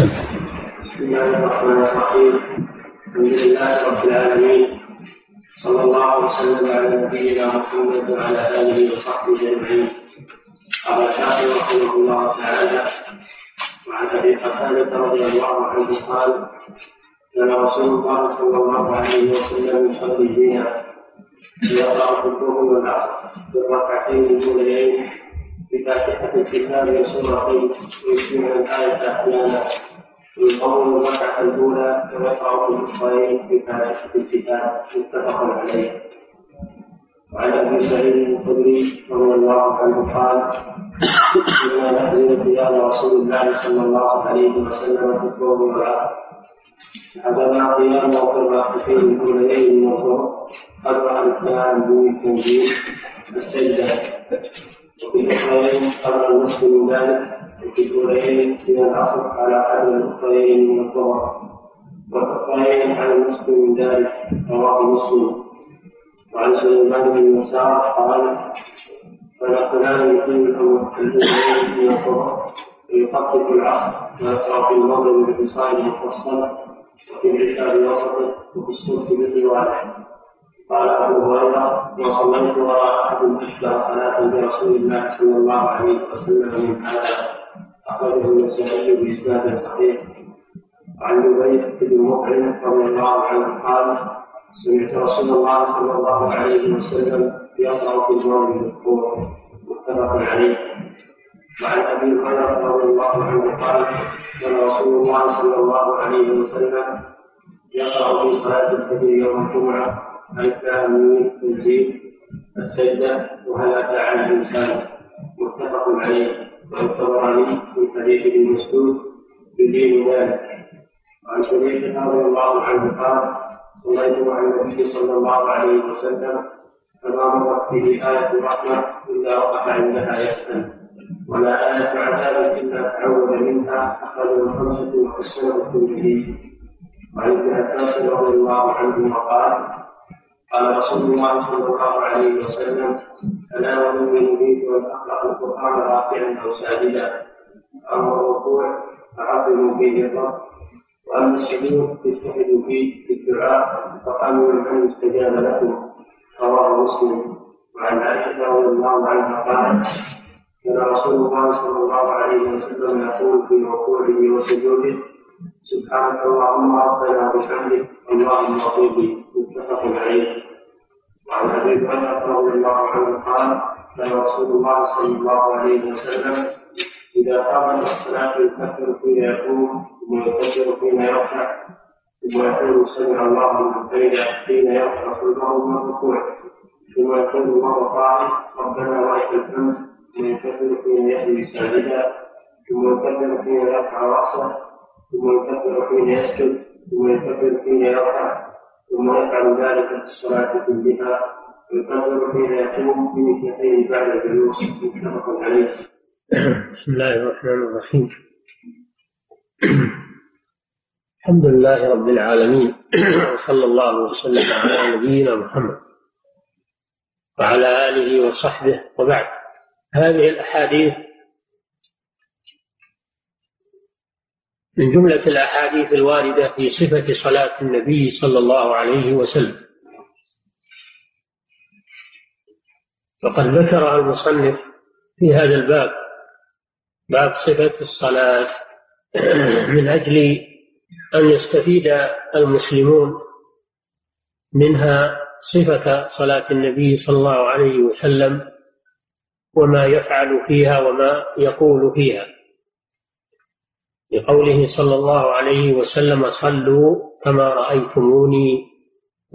سم. بسم الله الرحمن الرحيم الحمد لله رب العالمين صلى الله وسلم على نبينا محمد وعلى اله وصحبه اجمعين قال الشافعي رحمه الله تعالى وعن ابي قتاده رضي الله عنه قال كان رسول الله صلى الله عليه وسلم يصلي بنا يقرا في الظهر والعصر بالركعتين الاوليين بفاتحه الكتاب وسورتين ويسمع الايه أحيانا ويطول الركعه الاولى ويقرا في الاخرين بفاتحه الكتاب متفق عليه. وعن أبي سعيد الخدري رضي الله عنه قال كنا نحزن قيام رسول الله صلى الله عليه وسلم في الظهر والعصر حضرنا قيام في الاوليين من الظهر أربع اركان من التنزيل السجده وفي الاخرين قبل النصف من ذلك. الاوليين من العصر على أحد الاخرين من الظهر والاخرين على النصف من ذلك رواه مسلم. وعن سليمان بن يسار قال فنقلان يقيم الاولين من الظهر ويخفف العصر ويقرا في المغرب بحصان مفصل وفي العشاء بوسطه وفي الصبح مثل واحد قال أبو هريرة وصليت وراء أحد أشبه صلاة برسول الله صلى الله عليه وسلم من هذا اخرجه النسائي باسناد صحيح وعن جبير بن مطعم رضي الله عنه قال سمعت رسول الله صلى الله عليه وسلم يقرا في النوم بالقبور متفق عليه وعن ابي هريره رضي الله عنه قال كان رسول الله صلى الله عليه وسلم يقرا في صلاه الفجر يوم الجمعه الف لام تنزيل السجده وهل اتى على الانسان متفق عليه والطبراني في حديث ابن مسعود يدين ذلك. وعن شريك رضي الله عنه قال صليت مع النبي صلى الله عليه وسلم فما مرت به آية الرحمة إلا وقف عندها يسأل ولا آية عذاب إلا تعود منها. أخرجه الخمسة وحسنه الترمذي. وعن ابن عباس رضي الله عنه قال قال رسول الله صلى الله عليه وسلم ألا وإني نهيت أن أقرأ القرآن راكعا أو ساجدا أما الركوع فعظموا فيه الرب وأما السجود فاجتهدوا فيه في الدعاء فقالوا أن يستجاب لكم؟ رواه مسلم. وعن عائشة رضي الله عنها قالت كان رسول الله صلى الله عليه وسلم يقول في ركوعه وسجوده سبحانك اللهم ربنا وبحمدك اللهم لي متفق عليه. وعن أبي هريرة رضي الله عنه قال كان رسول الله صلى الله عليه وسلم إذا قام الصلاه يكبر حين يقوم ثم يكبر حين يركع ثم يقول سمع الله لمن حمده حين يرفع صدره من الركوع ثم يقول وهو قائم ربنا ولك الحمد ثم يكبر حين يهدي ساجدا ثم يكبر حين يرفع رأسه ثم يكبر حين يسجد ثم يكبر حين يرفع ثم يفعل ذلك في الصلاة كلها ويكبر حين يقوم بمثلتين بعد الجلوس متفق عليه. بسم الله الرحمن الرحيم. الحمد لله رب العالمين وصلى الله وسلم على نبينا محمد وعلى آله وصحبه وبعد هذه الأحاديث من جملة الأحاديث الواردة في صفة صلاة النبي صلى الله عليه وسلم. وقد ذكرها المصنف في هذا الباب. باب صفة الصلاة من أجل أن يستفيد المسلمون منها صفة صلاة النبي صلى الله عليه وسلم وما يفعل فيها وما يقول فيها. لقوله صلى الله عليه وسلم صلوا كما رأيتموني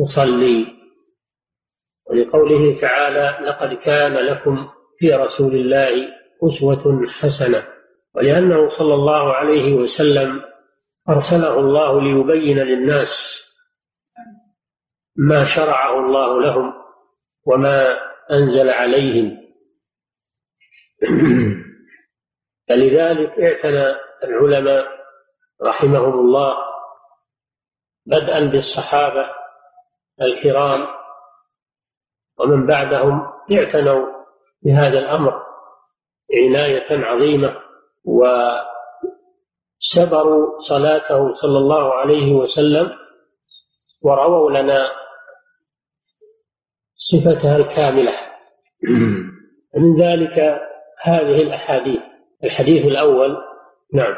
أصلي. ولقوله تعالى لقد كان لكم في رسول الله أسوة حسنة. ولأنه صلى الله عليه وسلم أرسله الله ليبين للناس ما شرعه الله لهم وما أنزل عليهم. فلذلك اعتنى العلماء رحمهم الله بدءا بالصحابة الكرام ومن بعدهم اعتنوا بهذا الأمر عناية عظيمة سبروا صلاته صلى الله عليه وسلم ورووا لنا صفتها الكاملة. من ذلك هذه الأحاديث. الحديث الأول نعم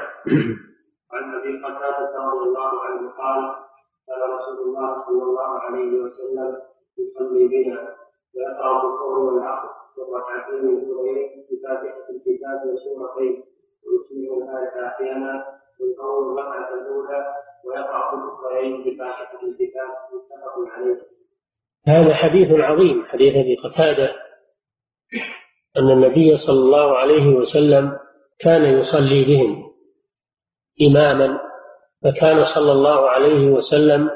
عن أبي قتادة رضي الله عنه قال قال رسول الله صلى الله عليه وسلم يصلي بنا ويقرا بالظهر والعصر والركعتين الاوليين بفاتحة الكتاب وسورتين ويسمع الآية أحيانا ويطول الركعة الأولى ويقرأ بالأخرين بفاتحة الكتاب متفق عليه. هذا حديث عظيم حديث أبي قتادة أن النبي صلى الله عليه وسلم كان يصلي بهم إماما فكان صلى الله عليه وسلم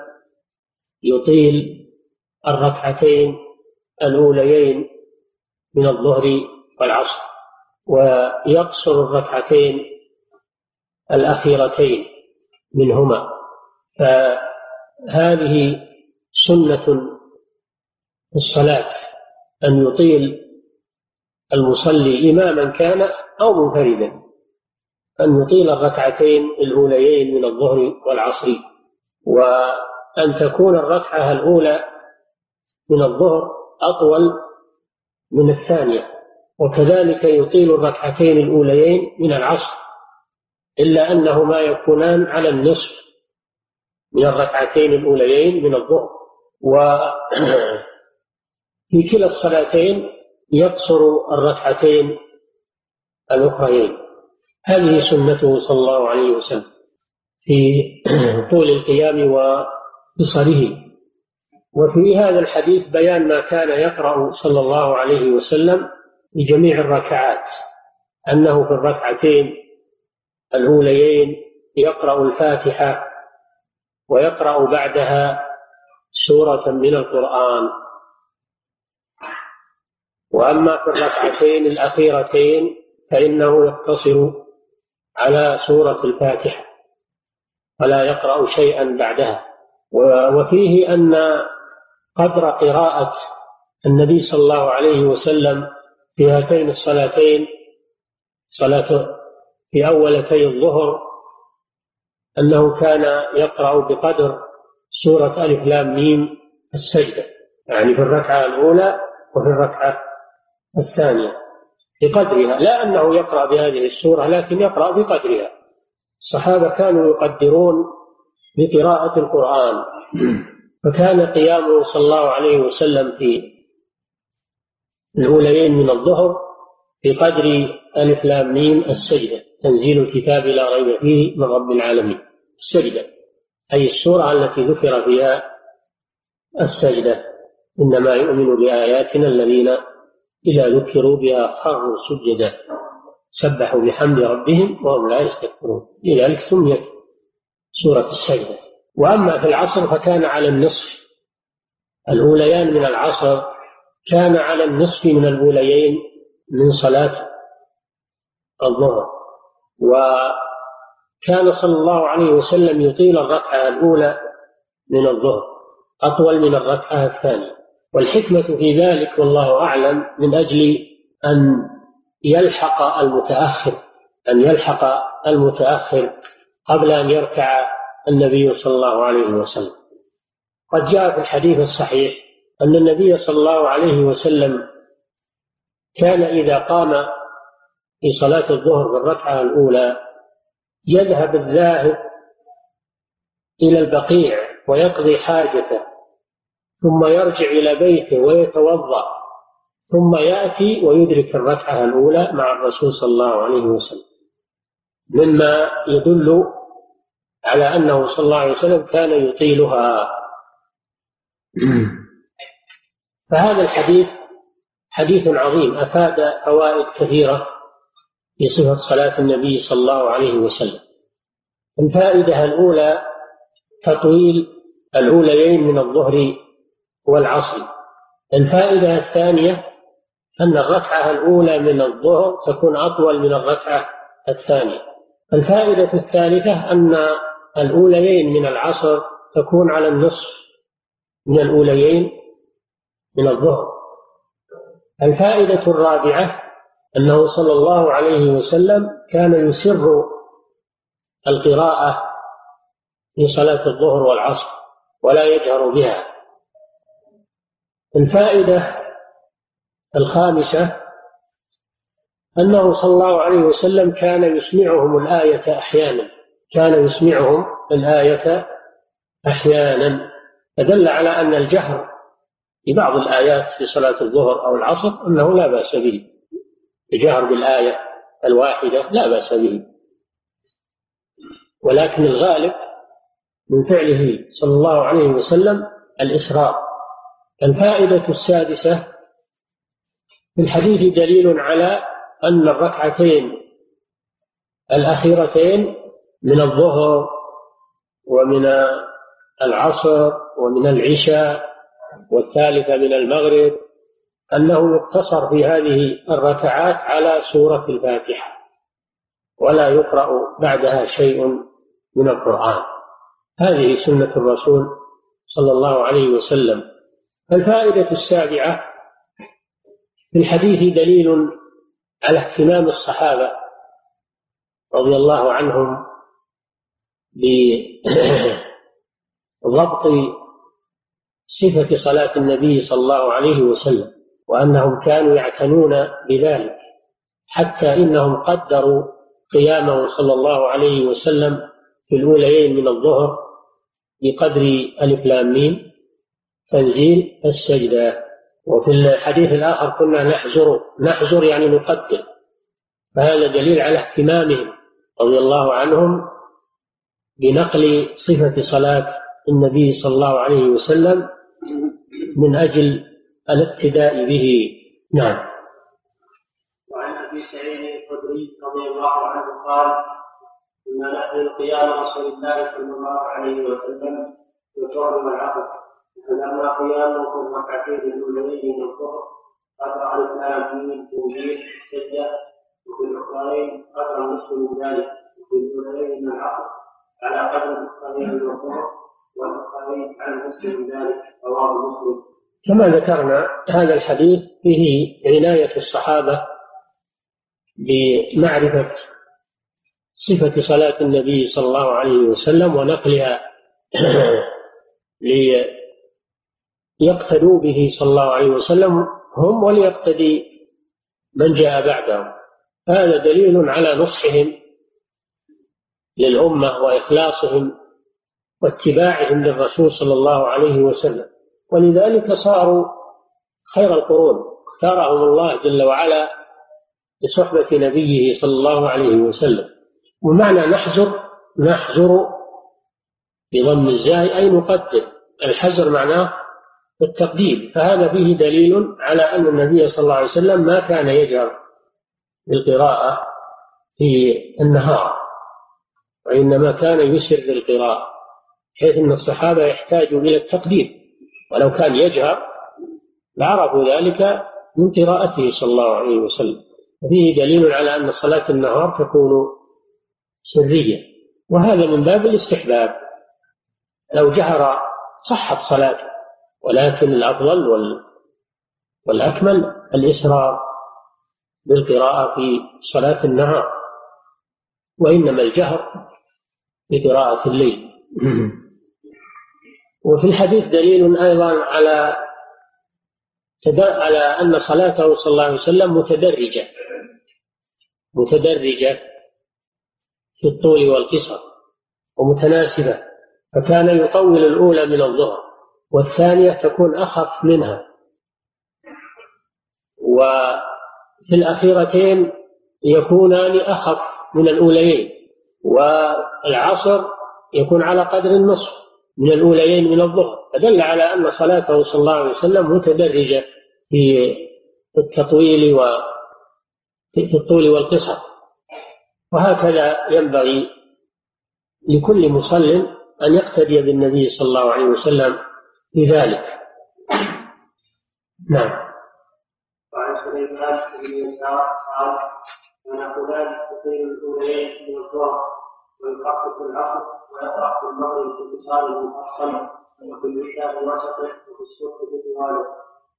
يطيل الركعتين الأوليين من الظهر والعصر ويقصر الركعتين الأخيرتين منهما. فهذه سنة في الصلاة أن يطيل المصلي إماما كان أو منفردا. أن يطيل الركعتين الأوليين من الظهر والعصر وأن تكون الركعة الأولى من الظهر أطول من الثانية وكذلك يطيل الركعتين الأوليين من العصر إلا أنهما يكونان على النصف من الركعتين الأوليين من الظهر. وفي كلا الصلاتين يقصر الركعتين الأخريين. هذه سنته صلى الله عليه وسلم في طول القيام وقصره وفي هذا الحديث بيان ما كان يقرأ صلى الله عليه وسلم في جميع الركعات. أنه في الركعتين الأوليين يقرأ الفاتحة ويقرأ بعدها سورة من القرآن. وأما في الركعتين الأخيرتين فإنه يقتصر على سورة الفاتحة ولا يقرأ شيئا بعدها. وفيه أن قدر قراءة النبي صلى الله عليه وسلم في هاتين الصلاتين صلاة في أولتي الظهر أنه كان يقرأ بقدر سورة ألف لام ميم السجدة يعني في الركعة الأولى وفي الركعة الثانية بقدرها. لا أنه يقرأ بهذه السورة لكن يقرأ بقدرها. الصحابة كانوا يقدرون بقراءة القرآن. فكان قيامه صلى الله عليه وسلم في الأوليين من الظهر بقدر ألف لام ميم السجدة تنزيل الكتاب لا ريب فيه من رب العالمين. السجدة أي السورة التي ذكر فيها السجدة. إنما يؤمن بآياتنا الذين إذا ذكروا بها خروا سجدا سبحوا بحمد ربهم وهم لا يستكبرون. لذلك سميت سورة السجدة. وأما في العصر فكان على النصف. الأوليان من العصر كان على النصف من الأوليين من صلاة الظهر. وكان صلى الله عليه وسلم يطيل الركعة الأولى من الظهر أطول من الركعة الثانية. والحكمة في ذلك والله أعلم من أجل أن يلحق المتأخر أن يلحق المتأخر قبل أن يركع النبي صلى الله عليه وسلم. قد جاء في الحديث الصحيح أن النبي صلى الله عليه وسلم كان إذا قام في صلاة الظهر في الركعة الأولى يذهب الذاهب إلى البقيع ويقضي حاجته. ثم يرجع إلى بيته ويتوضأ ثم يأتي ويدرك الركعة الأولى مع الرسول صلى الله عليه وسلم. مما يدل على أنه صلى الله عليه وسلم كان يطيلها. فهذا الحديث حديث عظيم أفاد فوائد كثيرة في صفة صلاة النبي صلى الله عليه وسلم. الفائدة الأولى تطويل الأوليين من الظهر والعصر. الفائدة الثانية أن الركعة الأولى من الظهر تكون أطول من الركعة الثانية. الفائدة الثالثة أن الأوليين من العصر تكون على النصف من الأوليين من الظهر. الفائدة الرابعة أنه صلى الله عليه وسلم كان يسر القراءة في صلاة الظهر والعصر ولا يجهر بها. الفائدة الخامسة أنه صلى الله عليه وسلم كان يسمعهم الآية أحيانا. كان يسمعهم الآية أحيانا. فدل على أن الجهر في بعض الآيات في صلاة الظهر أو العصر أنه لا بأس به. الجهر بالآية الواحدة لا بأس به. ولكن الغالب من فعله صلى الله عليه وسلم الإسراء. الفائدة السادسة في الحديث دليل على أن الركعتين الأخيرتين من الظهر ومن العصر ومن العشاء والثالثة من المغرب أنه يقتصر في هذه الركعات على سورة الفاتحة ولا يقرأ بعدها شيء من القرآن. هذه سنة الرسول صلى الله عليه وسلم. الفائدة السابعة في الحديث دليل على اهتمام الصحابة رضي الله عنهم بضبط صفة صلاة النبي صلى الله عليه وسلم وأنهم كانوا يعتنون بذلك حتى إنهم قدروا قيامه صلى الله عليه وسلم في الأوليين من الظهر بقدر ألف لام ميم تنزيل السجدة. وفي الحديث الآخر كنا نحزر نحزر يعني نقدر. فهذا دليل على اهتمامهم رضي الله عنهم بنقل صفة صلاة النبي صلى الله عليه وسلم من أجل الاقتداء به. نعم. وعن أبي سعيد الخدري رضي الله عنه قال كنا نحمل قيام رسول الله صلى الله عليه وسلم الظهر والعصر فلما قيامه في الركعتين الاوليين من الظهر قطع الإسلام من تنزيل السجده وفي الاخرين قطع النصف من ذلك وفي الاوليين من العصر على قدر الاخرين من الظهر والاخرين عن مسلم ذلك رواه مسلم. كما ذكرنا هذا الحديث فيه عناية الصحابة بمعرفة صفة صلاة النبي صلى الله عليه وسلم ونقلها ليقتدوا به صلى الله عليه وسلم هم وليقتدي من جاء بعدهم. هذا دليل على نصحهم للأمة وإخلاصهم واتباعهم للرسول صلى الله عليه وسلم. ولذلك صاروا خير القرون. اختارهم الله جل وعلا لصحبة نبيه صلى الله عليه وسلم. ومعنى نحزر نحزر بضم الزاي أي نقدر. الحزر معناه التقدير فهذا فيه دليل على أن النبي صلى الله عليه وسلم ما كان يجهر بالقراءة في النهار وإنما كان يسر بالقراءة حيث أن الصحابة يحتاجوا إلى التقدير ولو كان يجهر لعرفوا ذلك من قراءته صلى الله عليه وسلم. وفيه دليل على أن صلاة النهار تكون سرية وهذا من باب الاستحباب. لو جهر صحت صلاته. ولكن الأفضل والأكمل الإسرار بالقراءة في صلاة النهار وإنما الجهر في قراءة الليل. وفي الحديث دليل أيضا على على أن صلاته صلى الله عليه وسلم متدرجة متدرجة في الطول والقصر ومتناسبة فكان يطول الأولى من الظهر. والثانية تكون أخف منها. وفي الأخيرتين يكونان أخف من الأوليين والعصر يكون على قدر النصف من الأوليين من الظهر. فدل على أن صلاته صلى الله عليه وسلم متدرجة في التطويل وفي الطول والقصر. وهكذا ينبغي لكل مصل أن يقتدي بالنبي صلى الله عليه وسلم في ذلك نعم. وعن سليمان بن يسار قال أنا فلان تطيل الأوليين من الظهر ويخفف العصر ويقرأ في المغرب في اتصال مفصل وفي العشاء بوسطه وفي الصبح بطواله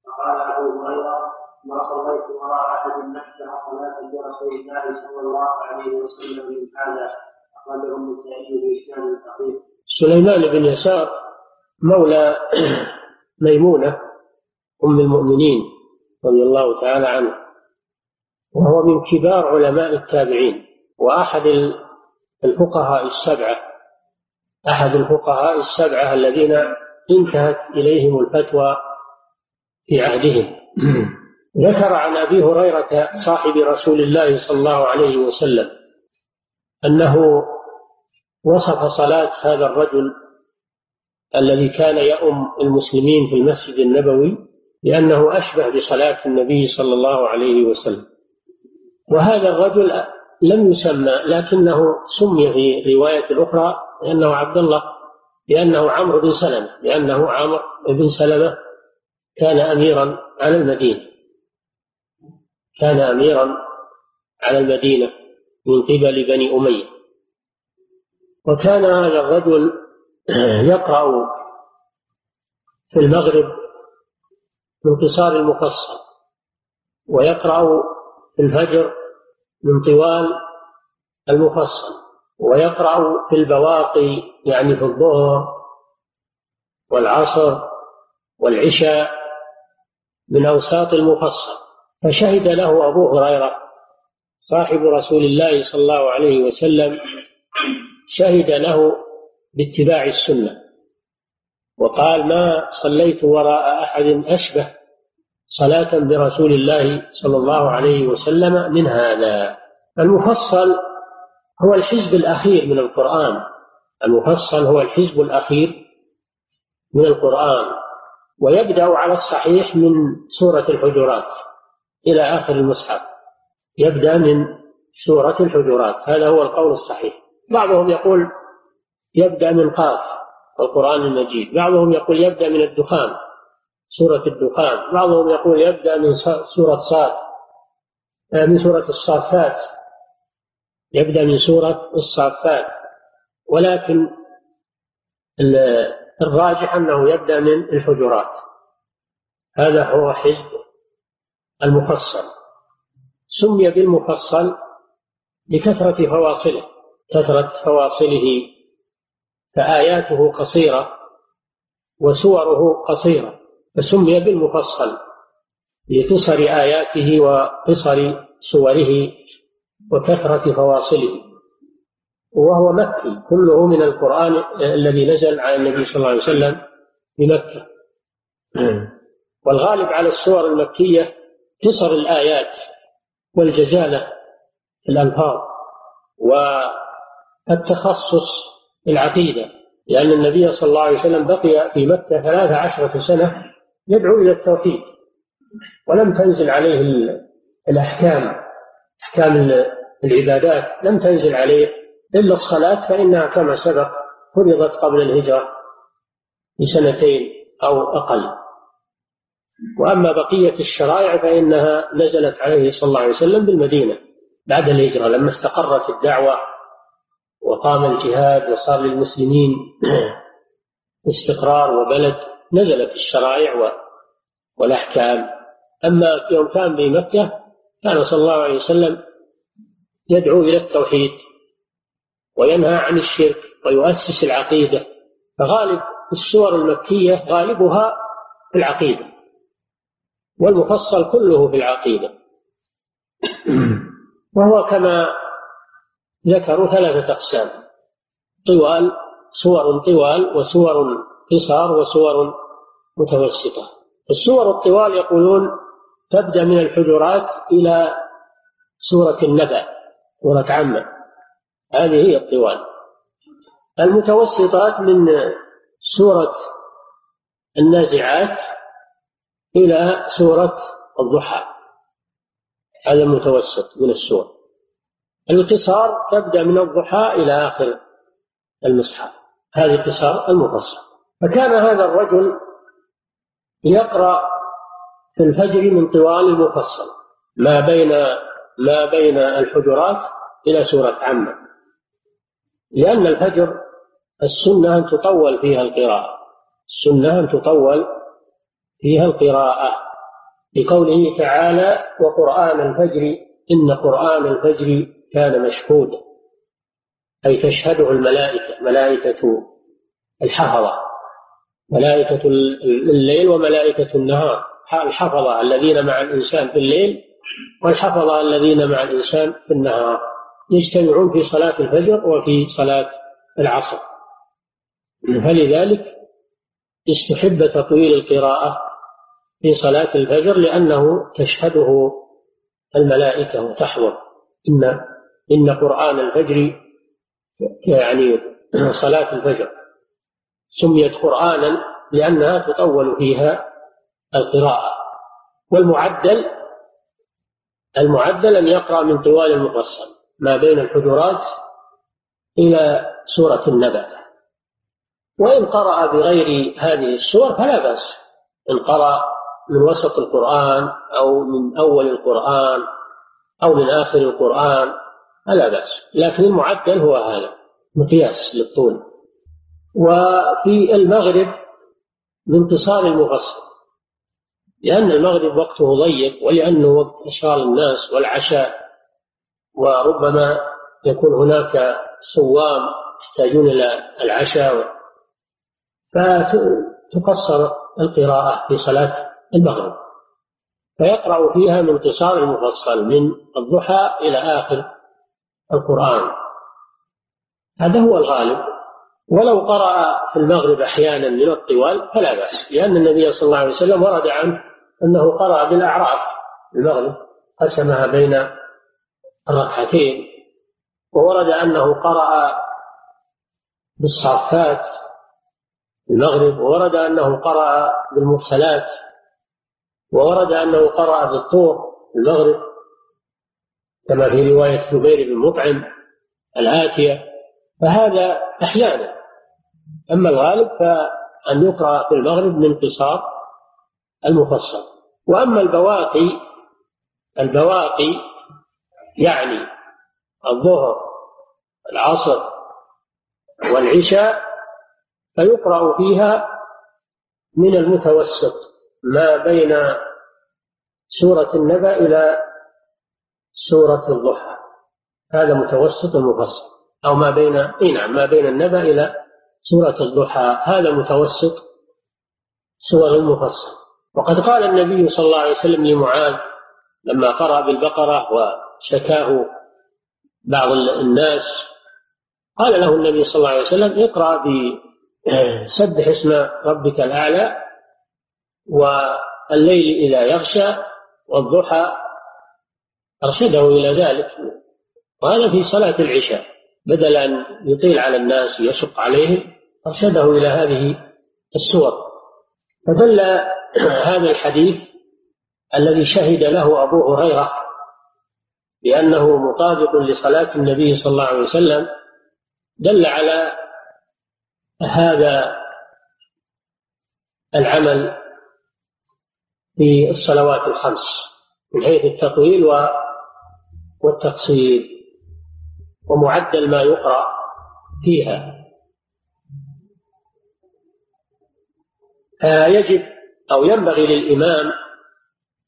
فقال أبو هريرة ما صليت وراء أحد نفسها صلاة برسول الله صلى الله عليه وسلم من هذا سليمان بن يسار مولى ميمونة أم المؤمنين رضي الله تعالى عنه وهو من كبار علماء التابعين وأحد الفقهاء السبعة أحد الفقهاء السبعة الذين انتهت إليهم الفتوى في عهدهم. ذكر عن أبي هريرة صاحب رسول الله صلى الله عليه وسلم أنه وصف صلاة هذا الرجل الذي كان يؤم المسلمين في المسجد النبوي لأنه أشبه بصلاة النبي صلى الله عليه وسلم. وهذا الرجل لم يسمى لكنه سمي في رواية أخرى لأنه عبد الله لأنه عمرو بن سلمة لأنه عمرو بن سلمة كان أميرا على المدينة. كان أميرا على المدينة من قبل بني أمية. وكان هذا الرجل يقرأ في المغرب من قصار المفصل ويقرأ في الفجر من طوال المفصل ويقرأ في البواقي يعني في الظهر والعصر والعشاء من أوساط المفصل. فشهد له أبو هريرة صاحب رسول الله صلى الله عليه وسلم شهد له باتباع السنة. وقال ما صليت وراء أحد أشبه صلاة برسول الله صلى الله عليه وسلم من هذا. المفصل هو الحزب الأخير من القرآن. المفصل هو الحزب الأخير من القرآن. ويبدأ على الصحيح من سورة الحجرات إلى آخر المصحف. يبدأ من سورة الحجرات. هذا هو القول الصحيح. بعضهم يقول يبدأ من قاف القرآن المجيد. بعضهم يقول يبدأ من الدخان سورة الدخان. بعضهم يقول يبدأ من سورة صاد آه، من سورة الصافات. يبدأ من سورة الصافات. ولكن الراجح أنه يبدأ من الحجرات. هذا هو حزب المفصل. سمي بالمفصل لكثرة فواصله كثرة فواصله. فآياته قصيرة وسوره قصيرة فسمي بالمفصل لقصر آياته وقصر سوره وكثرة فواصله. وهو مكي كله من القرآن الذي نزل على النبي صلى الله عليه وسلم بمكة. والغالب على السور المكية قصر الآيات والجزالة في الألفاظ والتخصص العقيدة لأن النبي صلى الله عليه وسلم بقي في مكة ثلاث عشرة سنة يدعو إلى التوحيد ولم تنزل عليه الأحكام أحكام العبادات لم تنزل عليه إلا الصلاة فإنها كما سبق فرضت قبل الهجرة بسنتين أو أقل. وأما بقية الشرائع فإنها نزلت عليه صلى الله عليه وسلم بالمدينة بعد الهجرة لما استقرت الدعوة وقام الجهاد وصار للمسلمين استقرار وبلد نزلت الشرائع والأحكام. أما يوم كان بمكة كان صلى الله عليه وسلم يدعو إلى التوحيد وينهى عن الشرك ويؤسس العقيدة. فغالب السور المكية غالبها في العقيدة والمفصل كله في العقيدة. وهو كما ذكروا ثلاثة أقسام. طوال سور طوال وسور قصار وسور متوسطة. السور الطوال يقولون تبدأ من الحجرات إلى سورة النبأ سورة عامة. هذه هي الطوال. المتوسطات من سورة النازعات إلى سورة الضحى. هذا المتوسط من السور القصار تبدأ من الضحى إلى آخر المصحف هذه قصار المفصل فكان هذا الرجل يقرأ في الفجر من طوال المفصل ما بين ما بين الحجرات إلى سورة عامة لأن الفجر السنة أن تطول فيها القراءة السنة أن تطول فيها القراءة. لقوله تعالى وقرآن الفجر إن قرآن الفجر كان مشهودا أي تشهده الملائكة ملائكة الحفظة ملائكة الليل وملائكة النهار. الحفظة الذين مع الإنسان في الليل والحفظة الذين مع الإنسان في النهار. يجتمعون في صلاة الفجر وفي صلاة العصر. فلذلك استحب تطويل القراءة في صلاة الفجر لأنه تشهده الملائكة وتحضر إن إن قرآن الفجر يعني صلاة الفجر سميت قرآنا لأنها تطول فيها القراءة والمعدل المعدل أن يقرأ من طوال المفصل ما بين الحجرات إلى سورة النبأ. وإن قرأ بغير هذه السور فلا بأس. إن قرأ من وسط القرآن أو من أول القرآن أو من آخر القرآن فلا بأس. لكن المعدل هو هذا مقياس للطول. وفي المغرب من قصار المفصل. لأن المغرب وقته ضيق ولأنه وقت إشغال الناس والعشاء. وربما يكون هناك صوام يحتاجون إلى العشاء. فتقصر القراءة في صلاة المغرب. فيقرأ فيها من قصار المفصل من الضحى إلى آخر القرآن. هذا هو الغالب. ولو قرأ في المغرب أحيانا من الطوال فلا بأس لأن النبي صلى الله عليه وسلم ورد عنه أنه قرأ بالأعراف المغرب قسمها بين الركعتين وورد أنه قرأ بالصافات المغرب وورد أنه قرأ بالمرسلات وورد أنه قرأ بالطور المغرب. كما في رواية جبير بن مطعم الآتية فهذا أحيانا. أما الغالب فأن يقرأ في المغرب من قصار المفصل. وأما البواقي البواقي يعني الظهر العصر والعشاء فيقرأ فيها من المتوسط ما بين سورة النبأ إلى سورة الضحى. هذا متوسط المفصل أو ما بين إيه نعم ما بين النبأ إلى سورة الضحى. هذا متوسط سور المفصل وقد قال النبي صلى الله عليه وسلم لمعاذ لما قرأ بالبقرة وشكاه بعض الناس قال له النبي صلى الله عليه وسلم اقرأ بسبح اسم ربك الأعلى والليل إذا يغشى والضحى أرشده إلى ذلك. وهذا في صلاة العشاء. بدل أن يطيل على الناس ويشق عليهم أرشده إلى هذه السور. فدل هذا الحديث الذي شهد له أبو هريرة بأنه مطابق لصلاة النبي صلى الله عليه وسلم دل على هذا العمل في الصلوات الخمس من حيث التطويل والتقصير ومعدل ما يقرأ فيها. يجب أو ينبغي للإمام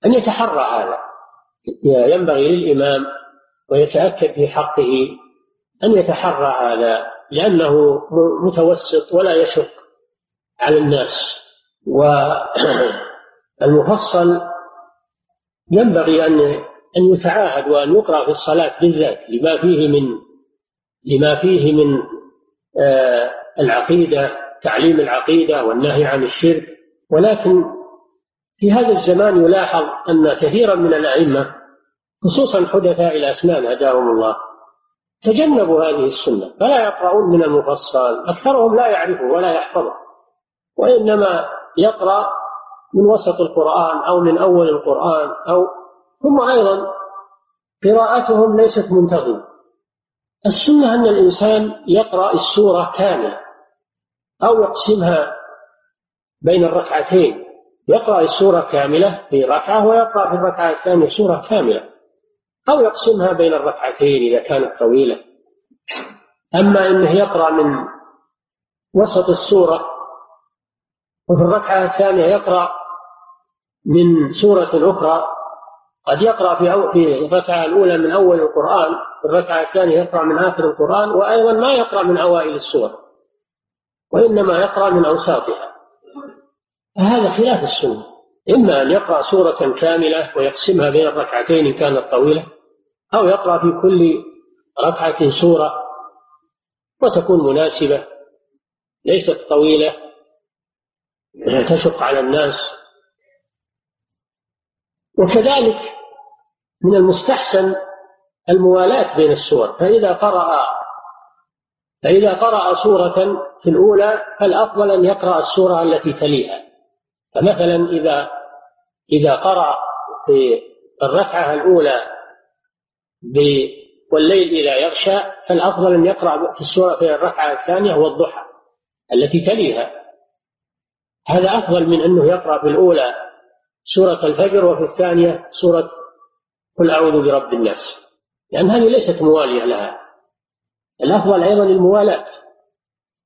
أن يتحرى هذا. ينبغي للإمام ويتأكد في حقه أن يتحرى هذا لأنه متوسط ولا يشق على الناس. والمفصل ينبغي أن أن يتعاهد وأن يقرأ في الصلاة بالذات لما فيه من لما فيه من آه، العقيدة تعليم العقيدة والنهي عن الشرك. ولكن في هذا الزمان يلاحظ أن كثيرا من الأئمة خصوصا حدثاء الأسنان هداهم الله تجنبوا هذه السنة. فلا يقرؤون من المفصل أكثرهم لا يعرفه ولا يحفظه. وإنما يقرأ من وسط القرآن أو من أول القرآن أو ثم أيضا قراءتهم ليست منتظمة. السنة أن الإنسان يقرأ السورة كاملة أو يقسمها بين الركعتين. يقرأ السورة كاملة في ركعة ويقرأ في الركعة الثانية سورة كاملة أو يقسمها بين الركعتين إذا كانت طويلة. أما أنه يقرأ من وسط السورة وفي الركعة الثانية يقرأ من سورة أخرى قد يقرأ في في الركعة الأولى من أول القرآن الركعة الثانية يقرأ من آخر القرآن وأيضا ما يقرأ من أوائل السور وإنما يقرأ من أوساطها. فهذا خلاف السنة. إما أن يقرأ سورة كاملة ويقسمها بين الركعتين إن كانت طويلة أو يقرأ في كل ركعة سورة وتكون مناسبة ليست طويلة تشق على الناس. وكذلك من المستحسن الموالاة بين السور فإذا قرأ فإذا قرأ سورة في الأولى فالأفضل أن يقرأ السورة التي تليها؟ فمثلا إذا إذا قرأ في الركعة الأولى والليل إذا يغشى فالأفضل أن يقرأ في السورة في الركعة الثانية والضحى التي تليها؟ هذا أفضل من أنه يقرأ في الأولى سورة الفجر وفي الثانية سورة قل أعوذ برب الناس. لأن هذه ليست موالية لها. الأفضل أيضا الموالاة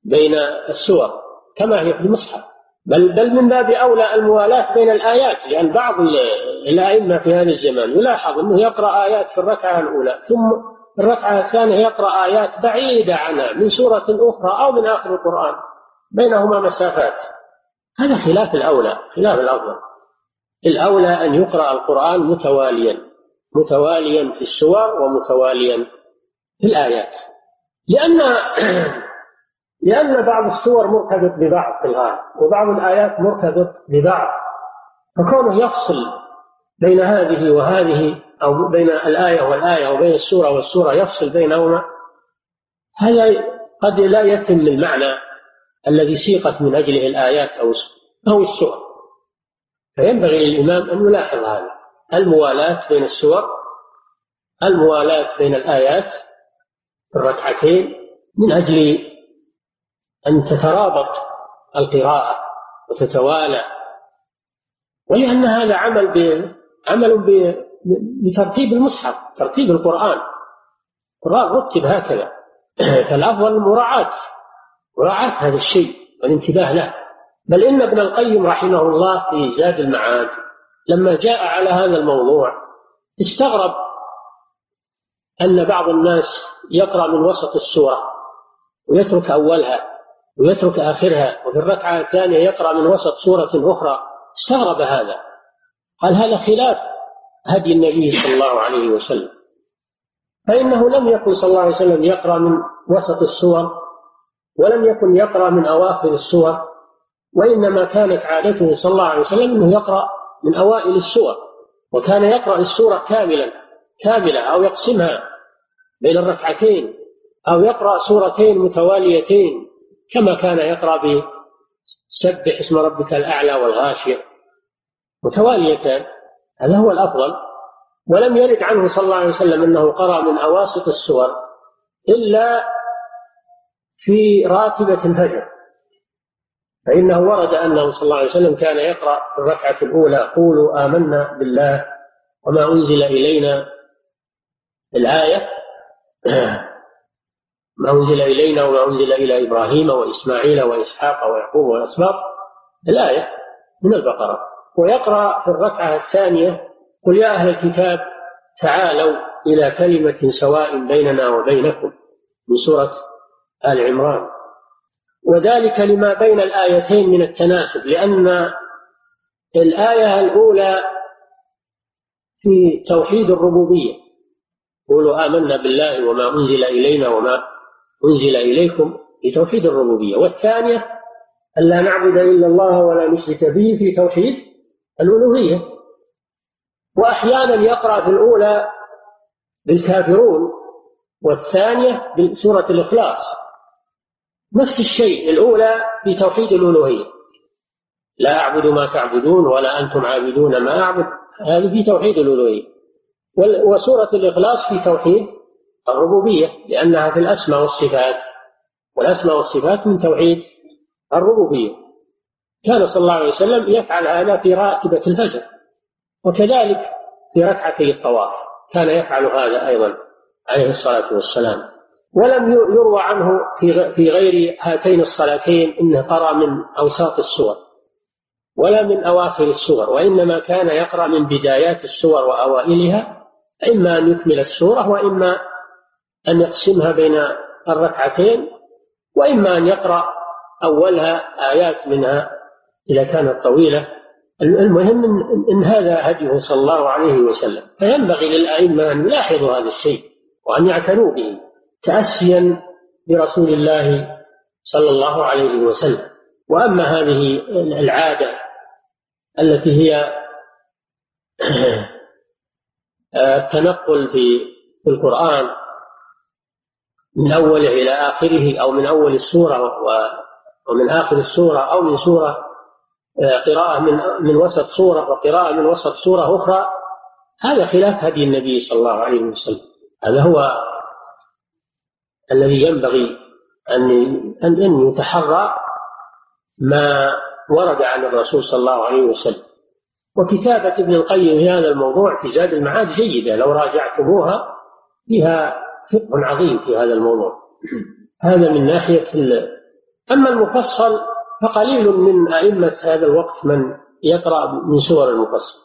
بين السور كما هي في المصحف. بل بل من باب أولى الموالاة بين الآيات لأن بعض الأئمة في هذا الزمان يلاحظ أنه يقرأ آيات في الركعة الأولى ثم الركعة الثانية يقرأ آيات بعيدة عنها من سورة أخرى أو من آخر القرآن بينهما مسافات. هذا خلاف الأولى خلاف الأفضل. الأولى أن يقرأ القرآن متواليا متواليا في السور ومتواليا في الآيات. لأن لأن بعض السور مرتبط ببعض في الغالب وبعض الآيات مرتبط ببعض. فكونه يفصل بين هذه وهذه أو بين الآية والآية وبين السورة والسورة يفصل بينهما هذا قد لا يتم المعنى الذي سيقت من أجله الآيات أو أو السور. فينبغي للإمام أن يلاحظ هذا. الموالاة بين السور الموالاة بين الآيات في الركعتين من أجل أن تترابط القراءة وتتوالى. ولأن هذا عمل ب... عمل. بترتيب المصحف ترتيب القرآن. القرآن رتب هكذا. فالأفضل مراعاة مراعاة هذا الشيء والانتباه له. بل إن ابن القيم رحمه الله في زاد المعاد لما جاء على هذا الموضوع استغرب أن بعض الناس يقرأ من وسط السورة ويترك أولها ويترك آخرها وفي الركعة الثانية يقرأ من وسط سورة أخرى. استغرب هذا. قال هذا خلاف هدي النبي صلى الله عليه وسلم. فإنه لم يكن صلى الله عليه وسلم يقرأ من وسط السور ولم يكن يقرأ من أواخر السور. وإنما كانت عادته صلى الله عليه وسلم أنه يقرأ من أوائل السور وكان يقرأ السورة كاملا كاملة أو يقسمها بين الركعتين أو يقرأ سورتين متواليتين كما كان يقرأ بسبح اسم ربك الأعلى والغاشية. متواليتان هذا هو الأفضل. ولم يرد عنه صلى الله عليه وسلم أنه قرأ من أواسط السور إلا في راتبة الفجر. فإنه ورد أنه صلى الله عليه وسلم كان يقرأ في الركعة الأولى قولوا آمنا بالله وما أنزل إلينا الآية. ما أنزل إلينا وما أنزل إلى إبراهيم وإسماعيل وإسحاق ويعقوب والأسباط. الآية من البقرة. ويقرأ في الركعة الثانية قل يا أهل الكتاب تعالوا إلى كلمة سواء بيننا وبينكم. من سورة آل عمران. وذلك لما بين الآيتين من التناسب لأن الآية الأولى في توحيد الربوبية قولوا آمنا بالله وما أنزل إلينا وما أنزل إليكم في توحيد الربوبية والثانية ألا نعبد إلا الله ولا نشرك به في توحيد الألوهية. وأحيانا يقرأ في الأولى بالكافرون والثانية بسورة الإخلاص. نفس الشيء الأولى في توحيد الألوهية. لا أعبد ما تعبدون ولا أنتم عابدون ما أعبد. هذه في توحيد الألوهية. وسورة الإخلاص في توحيد الربوبية لأنها في الأسماء والصفات. والأسماء والصفات من توحيد الربوبية. كان صلى الله عليه وسلم يفعل هذا في راتبة الفجر وكذلك في ركعتي الطواف كان يفعل هذا أيضا عليه الصلاة والسلام. ولم يروى عنه في غير هاتين الصلاتين إنه قرأ من أوساط السور ولا من أواخر السور وإنما كان يقرأ من بدايات السور وأوائلها إما أن يكمل السورة وإما أن يقسمها بين الركعتين وإما أن يقرأ أولها آيات منها إذا كانت طويلة. المهم إن هذا هديه صلى الله عليه وسلم. فينبغي للأئمة أن يلاحظوا هذا الشيء وأن يعتنوا به. تأسيا برسول الله صلى الله عليه وسلم. وأما هذه العادة التي هي التنقل في القرآن من أوله إلى آخره أو من أول السورة ومن آخر السورة أو من سورة قراءة من من وسط سورة وقراءة من وسط سورة أخرى هذا خلاف هدي النبي صلى الله عليه وسلم. هذا هو الذي ينبغي أن أن يتحرى ما ورد عن الرسول صلى الله عليه وسلم. وكتابة ابن القيم في هذا الموضوع في زاد المعاد جيدة لو راجعتموها فيها فقه عظيم في هذا الموضوع. هذا من ناحية أما المفصل فقليل من أئمة هذا الوقت من يقرأ من سور المفصل.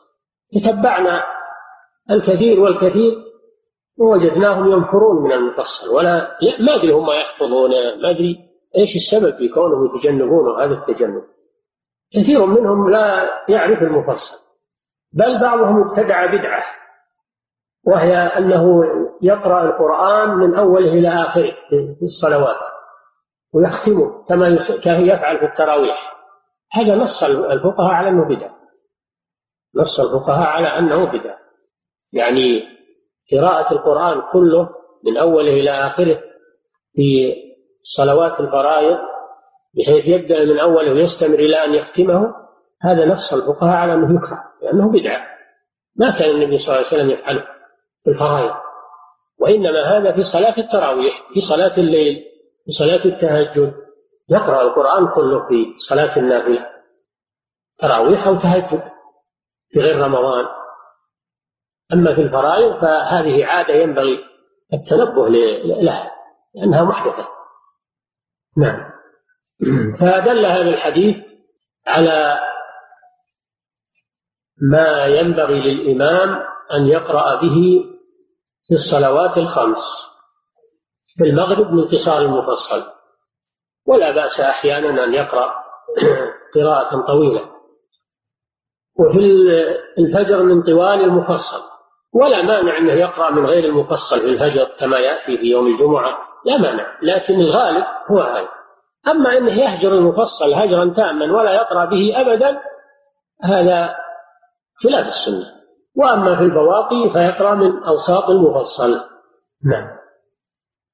تتبعنا الكثير والكثير ووجدناهم ينفرون من المفصل ولا ما أدري هم يحفظون ما أدري إيش السبب في كونهم يتجنبون هذا التجنب. كثير منهم لا يعرف المفصل بل بعضهم ابتدع بدعة وهي أنه يقرأ القرآن من أوله إلى آخره في الصلوات ويختمه كما يفعل في التراويح. هذا نص الفقهاء على أنه بدعة نص الفقهاء على أنه بدعة. يعني قراءة القرآن كله من أوله إلى آخره في صلوات الفرائض بحيث يبدأ من أوله ويستمر إلى أن يختمه هذا نص الفقهاء على أنه يكره لأنه بدعة. ما كان النبي صلى الله عليه وسلم يفعله في الفرائض. وإنما هذا في صلاة التراويح في صلاة الليل في صلاة التهجد. يقرأ القرآن كله في صلاة النافلة تراويح أو تهجد في غير رمضان. أما في الفرائض فهذه عادة ينبغي التنبه لها لأنها محدثة. نعم. فدل هذا الحديث على ما ينبغي للإمام أن يقرأ به في الصلوات الخمس. في المغرب من قصار المفصل. ولا بأس أحيانا أن يقرأ قراءة طويلة. وفي الفجر من طوال المفصل. ولا مانع أنه يقرأ من غير المفصل في الفجر كما يأتي في يوم الجمعة. لا مانع لكن الغالب هو هذا أما أنه يهجر المفصل هجرا تاما ولا يقرأ به أبدا هذا خلاف السنة. وأما في البواقي فيقرأ من أوساط المفصل. نعم.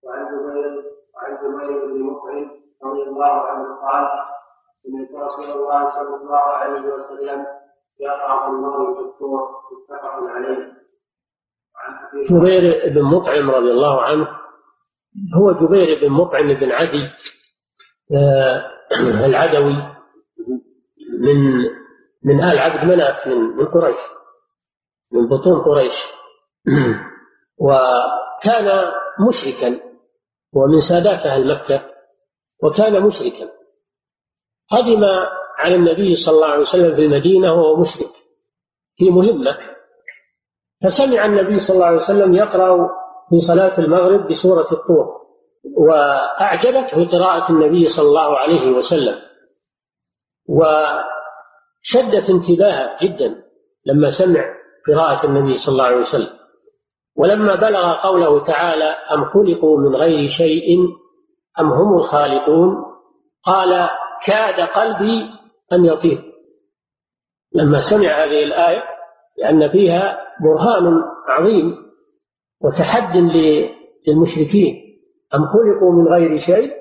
وعن جبير بن مطعم رضي الله عنه قال سمعت رسول الله صلى الله عليه وسلم يقرأ في النار متفق عليه. جبير بن مطعم رضي الله عنه هو جبير بن مطعم بن عدي آه، العدوي من من آل عبد مناف من من قريش من بطون قريش. وكان مشركا ومن سادات أهل مكة وكان مشركا. قدم على النبي صلى الله عليه وسلم في المدينة وهو مشرك في مهمة. فسمع النبي صلى الله عليه وسلم يقرأ في صلاة المغرب بسورة الطور وأعجبته قراءة النبي صلى الله عليه وسلم وشدت انتباهه جدا لما سمع قراءة النبي صلى الله عليه وسلم. ولما بلغ قوله تعالى أم خلقوا من غير شيء أم هم الخالقون؟ قال كاد قلبي أن يطير. لما سمع هذه الآية لأن فيها برهان عظيم وتحد للمشركين. أم خلقوا من غير شيء؟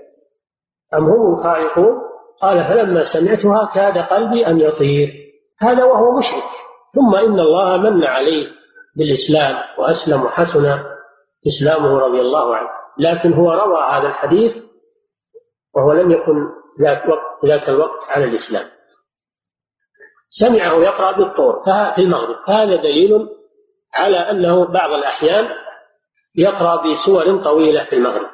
أم هم الخالقون؟ قال فلما سمعتها كاد قلبي أن يطير هذا وهو مشرك. ثم إن الله من عليه بالإسلام وأسلم وحسن إسلامه رضي الله عنه. لكن هو روى هذا الحديث وهو لم يكن ذاك وقت ذاك الوقت على الإسلام. سمعه يقرأ بالطور في المغرب فهذا دليل على أنه بعض الأحيان يقرأ بسور طويلة في المغرب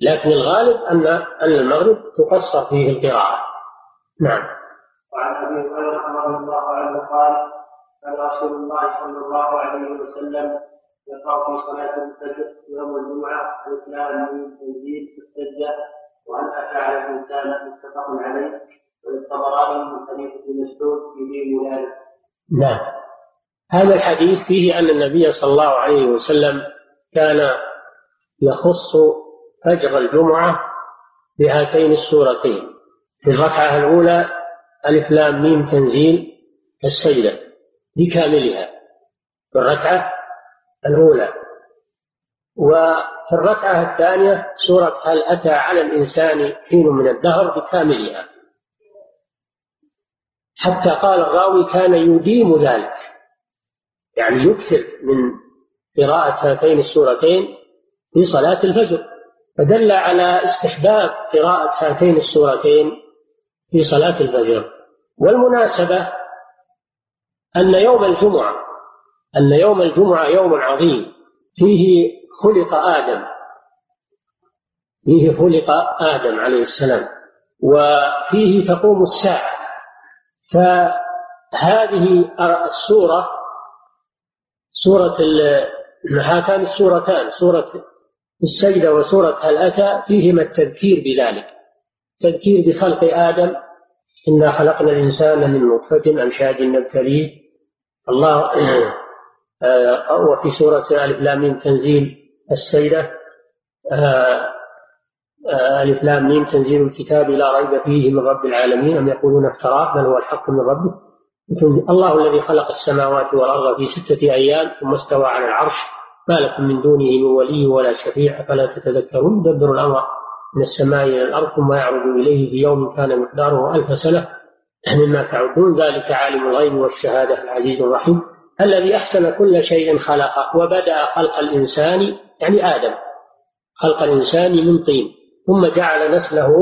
لكن الغالب أن أن المغرب تقصر فيه القراءة. نعم. وعن أبي هريرة رضي الله عنه قال كان رسول الله صلى الله عليه وسلم يقرأ في صلاة الفجر يوم الجمعة الاسلام من تنزيل السجده وأن أتى على الإنسان متفق عليه. نعم. هذا الحديث فيه أن النبي صلى الله عليه وسلم كان يخص فجر الجمعة بهاتين السورتين. في الركعة الأولى ألف لام ميم تنزيل السجده بكاملها. في الركعة الأولى. وفي الركعة الثانية سورة هل أتى على الإنسان حين من الدهر بكاملها. حتى قال الراوي كان يديم ذلك. يعني يكثر من قراءة هاتين السورتين في صلاة الفجر. فدل على استحباب قراءة هاتين السورتين في صلاة الفجر. والمناسبة أن يوم الجمعة أن يوم الجمعة يوم عظيم. فيه خلق آدم. فيه خلق آدم عليه السلام. وفيه تقوم الساعة. فهذه السورة سورة هاتان السورتان سورة السجدة وسورة هل أتى فيهما التذكير بذلك. تذكير بخلق آدم إنا خلقنا الإنسان من نطفة أمشاج نبتليه. الله آه، وفي سورة ألف لام تنزيل السيدة آه، ألف لام ميم تنزيل الكتاب لا ريب فيه من رب العالمين. أم يقولون افتراه؟ بل هو الحق من ربه. الله الذي خلق السماوات والأرض في ستة أيام ثم استوى على العرش. ما لكم من دونه من ولي ولا شفيع أفلا تتذكرون؟ يدبر الأمر. من السماء إلى الأرض ثم يعرض إليه في يوم كان مقداره ألف سنة. مما تعدون ذلك عالم الغيب والشهادة العزيز الرحيم. الذي أحسن كل شيء خلقه وبدأ خلق الإنسان يعني آدم. خلق الإنسان من طين. ثم جعل نسله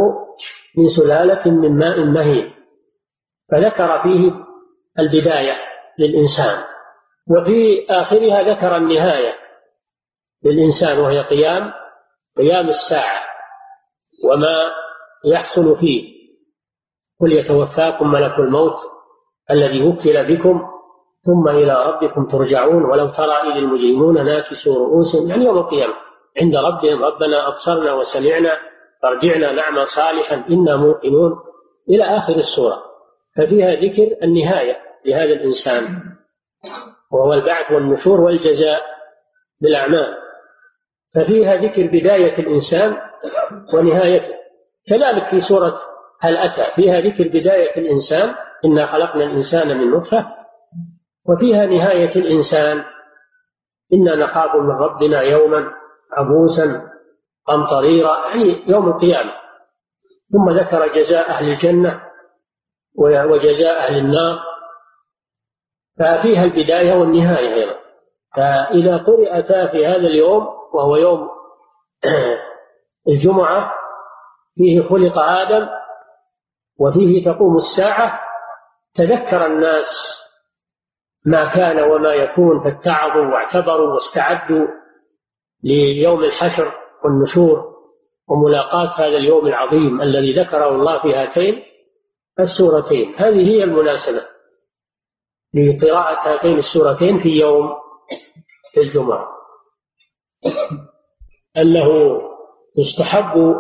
من سلالة من ماء مهين فذكر فيه البداية للإنسان وفي آخرها ذكر النهاية للإنسان وهي قيام قيام الساعة وما يحصل فيه. قل يتوفاكم ملك الموت الذي وكل بكم ثم إلى ربكم ترجعون ولو ترى إذ المجرمون ناكسوا رؤوسهم يعني يوم القيامة عند ربهم ربنا أبصرنا وسمعنا فارجعنا نعمل صالحا إنا موقنون إلى آخر السورة. ففيها ذكر النهاية لهذا الإنسان. وهو البعث والنشور والجزاء بالأعمال. ففيها ذكر بداية الإنسان ونهايته. كذلك في سورة هل أتى فيها ذكر بداية الإنسان إنا خلقنا الإنسان من نطفة. وفيها نهاية الإنسان إنا نخاف من ربنا يوما عبوسا. قمطريرا يعني يوم القيامة. ثم ذكر جزاء أهل الجنة وجزاء أهل النار. ففيها البداية والنهاية أيضا. فإذا قرأتا في هذا اليوم وهو يوم الجمعة فيه خلق آدم وفيه تقوم الساعة تذكر الناس ما كان وما يكون فاتعظوا واعتبروا واستعدوا ليوم الحشر. والنشور وملاقاة هذا اليوم العظيم الذي ذكره الله في هاتين السورتين. هذه هي المناسبة لقراءة هاتين السورتين في يوم الجمعة. أنه يستحب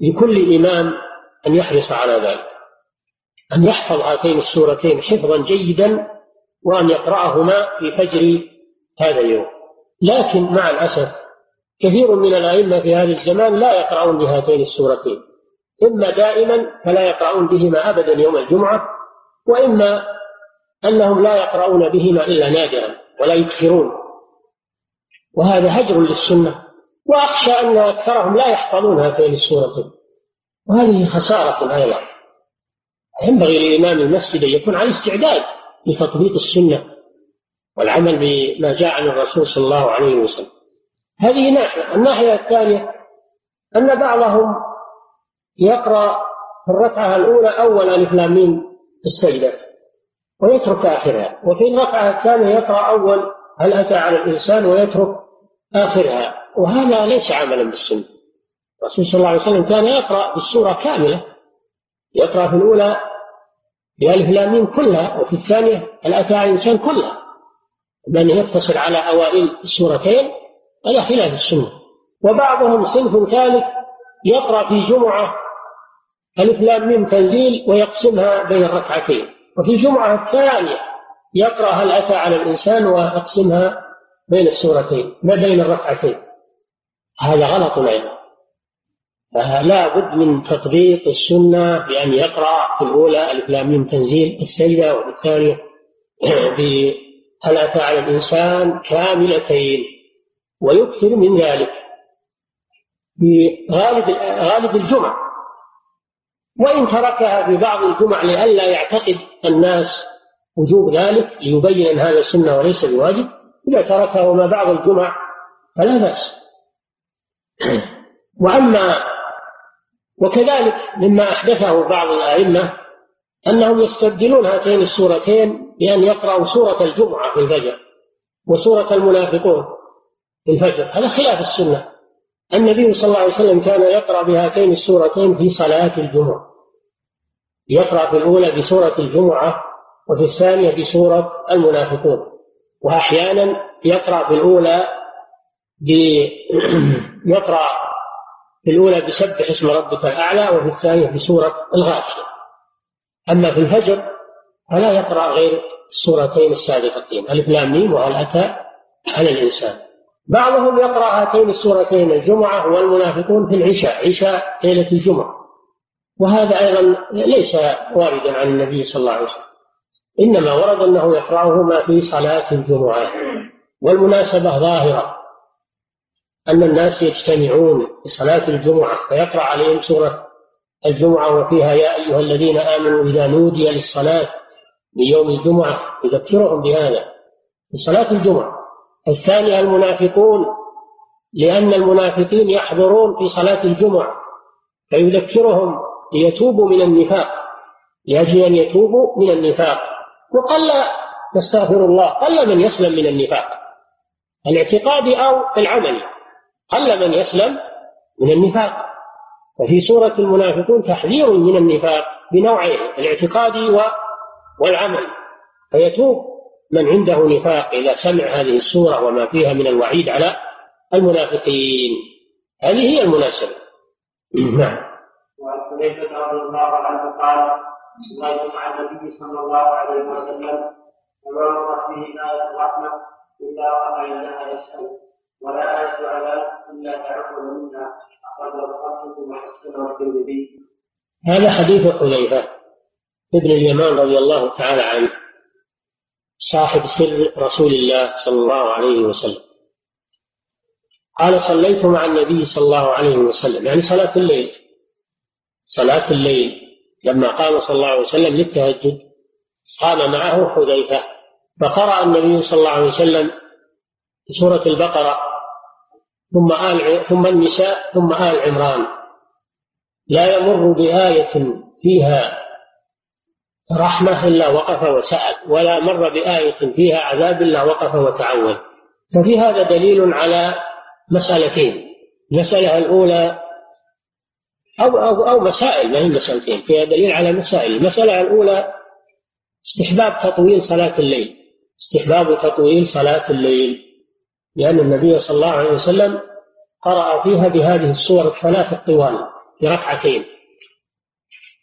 لكل إمام أن يحرص على ذلك أن يحفظ هاتين السورتين حفظا جيدا وأن يقرأهما في فجر هذا اليوم. لكن مع الأسف كثير من الأئمة في هذا الزمان لا يقرؤون بهاتين السورتين. إما دائما فلا يقرؤون بهما أبدا يوم الجمعة وإما أنهم لا يقرؤون بهما إلا نادرا ولا يكثرون. وهذا هجر للسنة وأخشى أن أكثرهم لا يحفظون هاتين السورتين. وهذه خسارة أيضا. ينبغي لإمام المسجد أن يكون على استعداد لتطبيق السنة والعمل بما جاء عن الرسول صلى الله عليه وسلم. هذه ناحية. الناحية الثانية أن بعضهم يقرأ في الركعة الأولى أول ألف لام السجدة ويترك آخرها وفي الركعة الثانية يقرأ أول هل أتى على الإنسان ويترك آخرها. وهذا ليس عملا بالسنة. الرسول صلى الله عليه وسلم كان يقرأ بالسورة كاملة. يقرأ في الأولى بألف لام كلها وفي الثانية الأتى على الإنسان كلها. بأن يقتصر على أوائل السورتين هذا خلاف السنة. وبعضهم صنف ثالث يقرأ في جمعة ألف لام ميم تنزيل ويقسمها بين الركعتين. وفي الجمعة الثانية يقرأ هل أتى على الإنسان ويقسمها بين السورتين ما بين الركعتين. هذا غلط أيضا. لا بد من تطبيق السنة بأن يقرأ في الأولى الإسلامي لام ميم تنزيل السجدة وفي الثانية هل أتى على الإنسان كاملتين. ويكثر من ذلك. في غالب غالب الجمع. وإن تركها في بعض الجمع لئلا يعتقد الناس وجوب ذلك ليبين أن هذا سنة وليس بواجب. إذا تركه ما بعض الجمع فلا بأس. وأما وكذلك مما أحدثه بعض الأئمة أنهم يستبدلون هاتين السورتين بأن يقرأوا سورة الجمعة في الفجر وسورة المنافقون. الفجر. هذا خلاف السنة. النبي صلى الله عليه وسلم كان يقرأ بهاتين السورتين في صلاة الجمعة. يقرأ في الأولى بسورة الجمعة وفي الثانية بسورة المنافقون. وأحيانا يقرأ في الأولى يقرأ في الأولى بسبح اسم ربك الأعلى وفي الثانية بسورة الغاشية. أما في الفجر فلا يقرأ غير السورتين السابقتين. ألف لام ميم وهل أتى على الإنسان. بعضهم يقرأ هاتين السورتين الجمعة والمنافقون في العشاء عشاء ليلة الجمعة. وهذا أيضا ليس واردا عن النبي صلى الله عليه وسلم. إنما ورد أنه يقرأهما في صلاة الجمعة. والمناسبة ظاهرة. أن الناس يجتمعون في صلاة الجمعة فيقرأ عليهم سورة الجمعة وفيها يا أيها الذين آمنوا إذا نودي للصلاة ليوم الجمعة يذكرهم بهذا. في صلاة الجمعة الثانية المنافقون لأن المنافقين يحضرون في صلاة الجمعة فيذكرهم ليتوبوا من النفاق لأجل أن يتوبوا من النفاق. وقل نستغفر الله قل من يسلم من النفاق. الاعتقادي أو العملي قل من يسلم من النفاق. وفي سورة المنافقون تحذير من النفاق بنوعين الاعتقادي والعمل فيتوب من عنده نفاق إذا سمع هذه السورة وما فيها من الوعيد على المنافقين. هذه هي المناسبة. نعم. وعن حذيفة رضي الله عنه قال صليت مع النبي صلى الله عليه وسلم. وما مرت به آية الرحمة إلا عندها يسأل ولا آية عذاب إلا تعقل منها. أخرجه الخمسة وحسنه الترمذي هذا حديث حذيفة ابن اليمان رضي الله تعالى عنه. صاحب سر رسول الله صلى الله عليه وسلم. قال صليت مع النبي صلى الله عليه وسلم. يعني صلاة الليل. صلاة الليل. لما قام صلى الله عليه وسلم للتهجد قام معه حذيفة فقرأ النبي صلى الله عليه وسلم سورة البقرة ثم آل ثم النساء ثم آل عمران. لا يمر بآية فيها رحمة إلا وقف وسأل ولا مر بآية فيها عذاب إلا وقف وتعوذ ففي هذا دليل على مسألتين. المسألة الأولى أو أو أو مسائل ما هي مسألتين فيها دليل على مسائل. المسألة الأولى استحباب تطويل صلاة الليل. استحباب تطويل صلاة الليل. لأن النبي صلى الله عليه وسلم قرأ فيها بهذه الصور الثلاث الطوال في ركعتين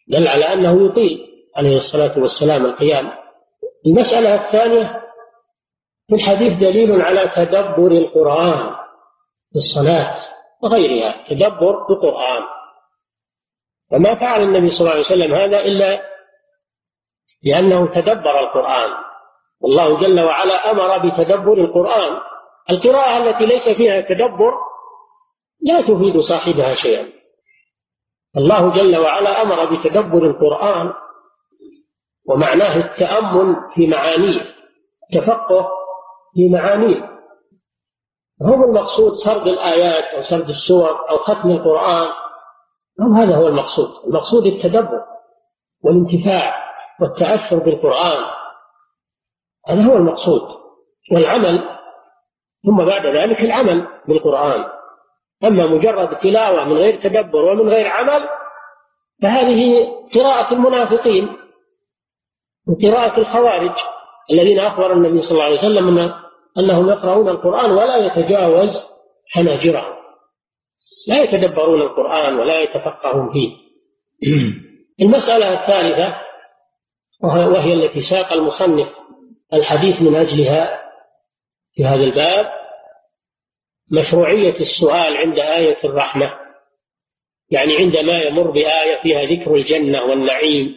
دل على أنه يطيل. عليه الصلاة والسلام القيام. المسألة الثانية في الحديث دليل على تدبر القرآن في الصلاة وغيرها تدبر القرآن. وما فعل النبي صلى الله عليه وسلم هذا إلا لأنه تدبر القرآن. والله جل وعلا أمر بتدبر القرآن. القراءة التي ليس فيها تدبر لا تفيد صاحبها شيئا. الله جل وعلا أمر بتدبر القرآن ومعناه التأمل في معانيه التفقه في معانيه. هو المقصود سرد الآيات أو سرد السور أو ختم القرآن أو هذا هو المقصود. المقصود التدبر والانتفاع والتأثر بالقرآن هذا هو المقصود. والعمل ثم بعد ذلك العمل بالقرآن. أما مجرد تلاوة من غير تدبر ومن غير عمل فهذه قراءة المنافقين. وقراءة الخوارج الذين أخبر النبي صلى الله عليه وسلم أن أنهم يقرؤون القرآن ولا يتجاوز حناجرهم. لا يتدبرون القرآن ولا يتفقهون فيه. المسألة الثالثة وهي التي ساق المصنف الحديث من أجلها في هذا الباب مشروعية السؤال عند آية الرحمة يعني عندما يمر بآية فيها ذكر الجنة والنعيم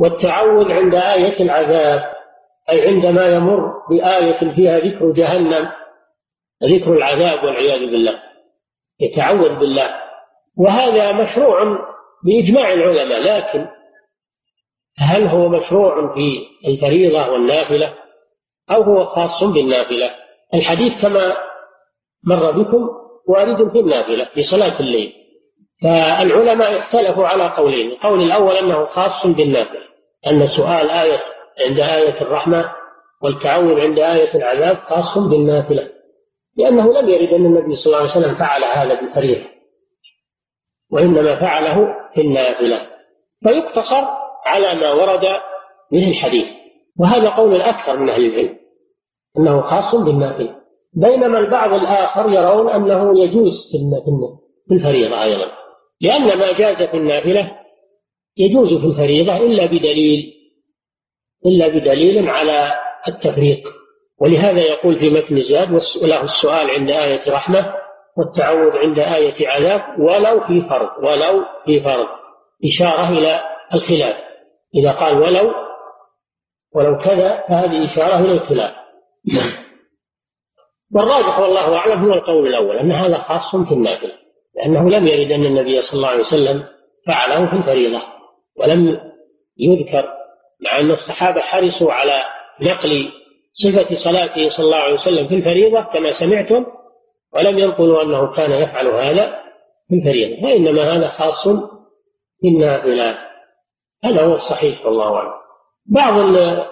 والتعوذ عند آية العذاب أي عندما يمر بآية فيها ذكر جهنم ذكر العذاب والعياذ بالله. يتعوذ بالله. وهذا مشروع بإجماع العلماء لكن هل هو مشروع في الفريضة والنافلة؟ أو هو خاص بالنافلة؟ الحديث كما مر بكم وارد في النافلة في صلاة الليل. فالعلماء اختلفوا على قولين. القول الأول أنه خاص بالنافلة. أن سؤال آية عند آية الرحمة والتعوذ عند آية العذاب خاص بالنافلة لأنه لم يرد أن النبي صلى الله عليه وسلم فعل هذا بالفريضة وإنما فعله في النافلة فيقتصر على ما ورد من الحديث وهذا قول الأكثر من أهل العلم أنه خاص بالنافلة بينما البعض الآخر يرون أنه يجوز في الفريضة أيضا لأن ما جاز في النافلة يجوز في الفريضة إلا بدليل إلا بدليل على التفريق. ولهذا يقول في متن الزاد له السؤال عند آية رحمة والتعوذ عند آية عذاب ولو في فرض ولو في فرض. إشارة إلى الخلاف. إذا قال ولو ولو كذا فهذه إشارة إلى الخلاف. والراجح والله أعلم هو القول الأول أن هذا خاص في النافلة لأنه لم يرد أن النبي صلى الله عليه وسلم فعله في الفريضة. ولم يذكر مع أن الصحابة حرصوا على نقل صفة صلاته صلى الله عليه وسلم في الفريضة كما سمعتم ولم ينقلوا أنه كان يفعل هذا في الفريضة وإنما هذا خاص بالنافلة هذا هو الصحيح والله أعلم. بعض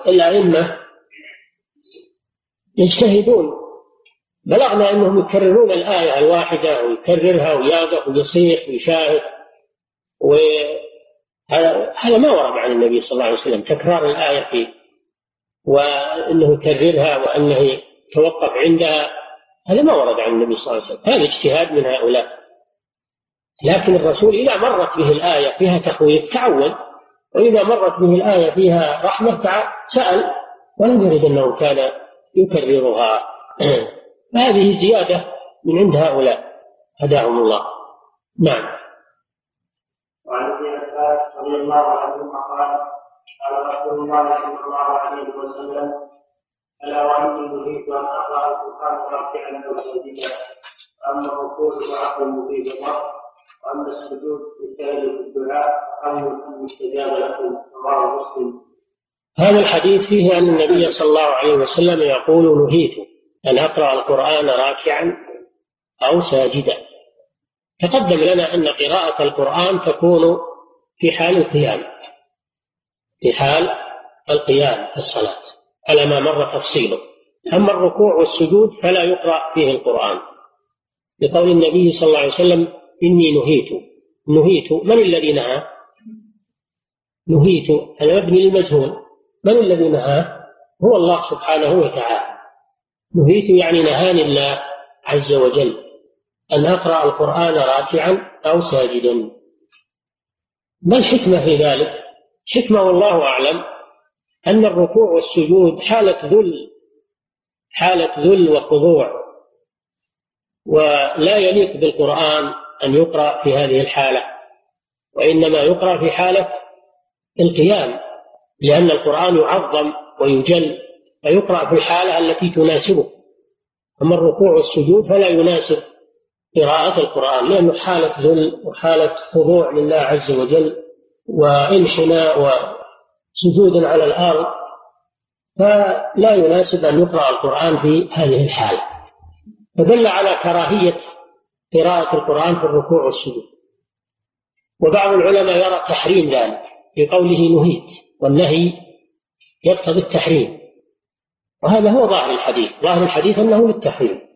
الأئمة يجتهدون بلغنا أنهم يكررون الآية الواحدة ويكررها ويقف ويصيح ويشاهد وهذا هذا ما ورد عن النبي صلى الله عليه وسلم. تكرار الآية في وأنه يكررها وأنه يتوقف عندها هذا ما ورد عن النبي صلى الله عليه وسلم. هذا اجتهاد من هؤلاء. لكن الرسول إذا مرت به الآية فيها تخويف تعود وإذا مرت به الآية فيها رحمة سأل. ولم يرد أنه كان يكررها. فهذه زيادة من عند هؤلاء. هداهم الله. نعم. رضي الله عنهما قال قال رسول الله صلى الله عليه وسلم ألا واني نريد أن أقرأ القرآن راكعا أو ساجدا اما الركوع فعقل مفيد الله وأما السجود بالفعل الدعاء فأمر أن يستجاب لكم رواه مسلم. هذا الحديث فيه أن النبي صلى الله عليه وسلم يقول نهيت أن أقرأ القرآن راكعا أو ساجدا. تقدم لنا أن قراءة القرآن تكون في حال القيام في حال القيام في الصلاة على ما مر تفصيله. أما الركوع والسجود فلا يقرأ فيه القرآن. لقول النبي صلى الله عليه وسلم إني نهيت. نهيت من الذي نهى؟ نهيت هذا مبني للمجهول. من الذي نهاه؟ هو الله سبحانه وتعالى. نهيت يعني نهاني الله عز وجل أن أقرأ القرآن راكعا أو ساجدا. ما الحكمة في ذلك؟ حكمة والله أعلم أن الركوع والسجود حالة ذل حالة ذل وخضوع ولا يليق بالقرآن أن يقرأ في هذه الحالة وإنما يقرأ في حالة القيام لأن القرآن يعظم ويجل فيقرأ في الحالة التي تناسبه أما الركوع والسجود فلا يناسب قراءة القرآن لأنه حالة ذل وحالة خضوع لله عز وجل وانحناء وسجود على الأرض فلا يناسب أن يقرأ القرآن في هذه الحالة. فدل على كراهية قراءة القرآن في الركوع والسجود. وبعض العلماء يرى تحريم ذلك في قوله نهيت والنهي يقتضي التحريم. وهذا هو ظاهر الحديث ظاهر الحديث أنه للتحريم.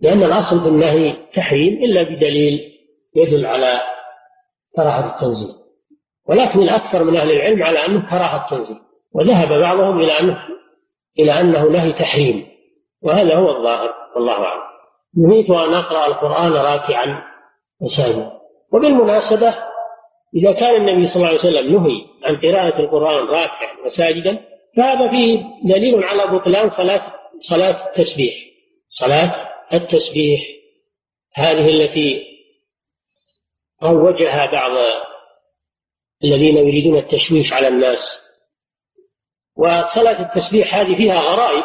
لأن الأصل في النهي تحريم إلا بدليل يدل على كراهة التنزيل. ولكن الأكثر من أهل العلم على أنه كراهة تنزيل وذهب بعضهم إلى أنه إلى أنه نهي تحريم. وهذا هو الظاهر والله أعلم. نهيت أن أقرأ القرآن راكعا وساجدا. وبالمناسبة إذا كان النبي صلى الله عليه وسلم نهي عن قراءة القرآن راكعا وساجدا فهذا فيه دليل على بطلان صلاة صلاة التسبيح. صلاة التسبيح هذه التي روجها بعض الذين يريدون التشويش على الناس. وصلاة التسبيح هذه فيها غرائب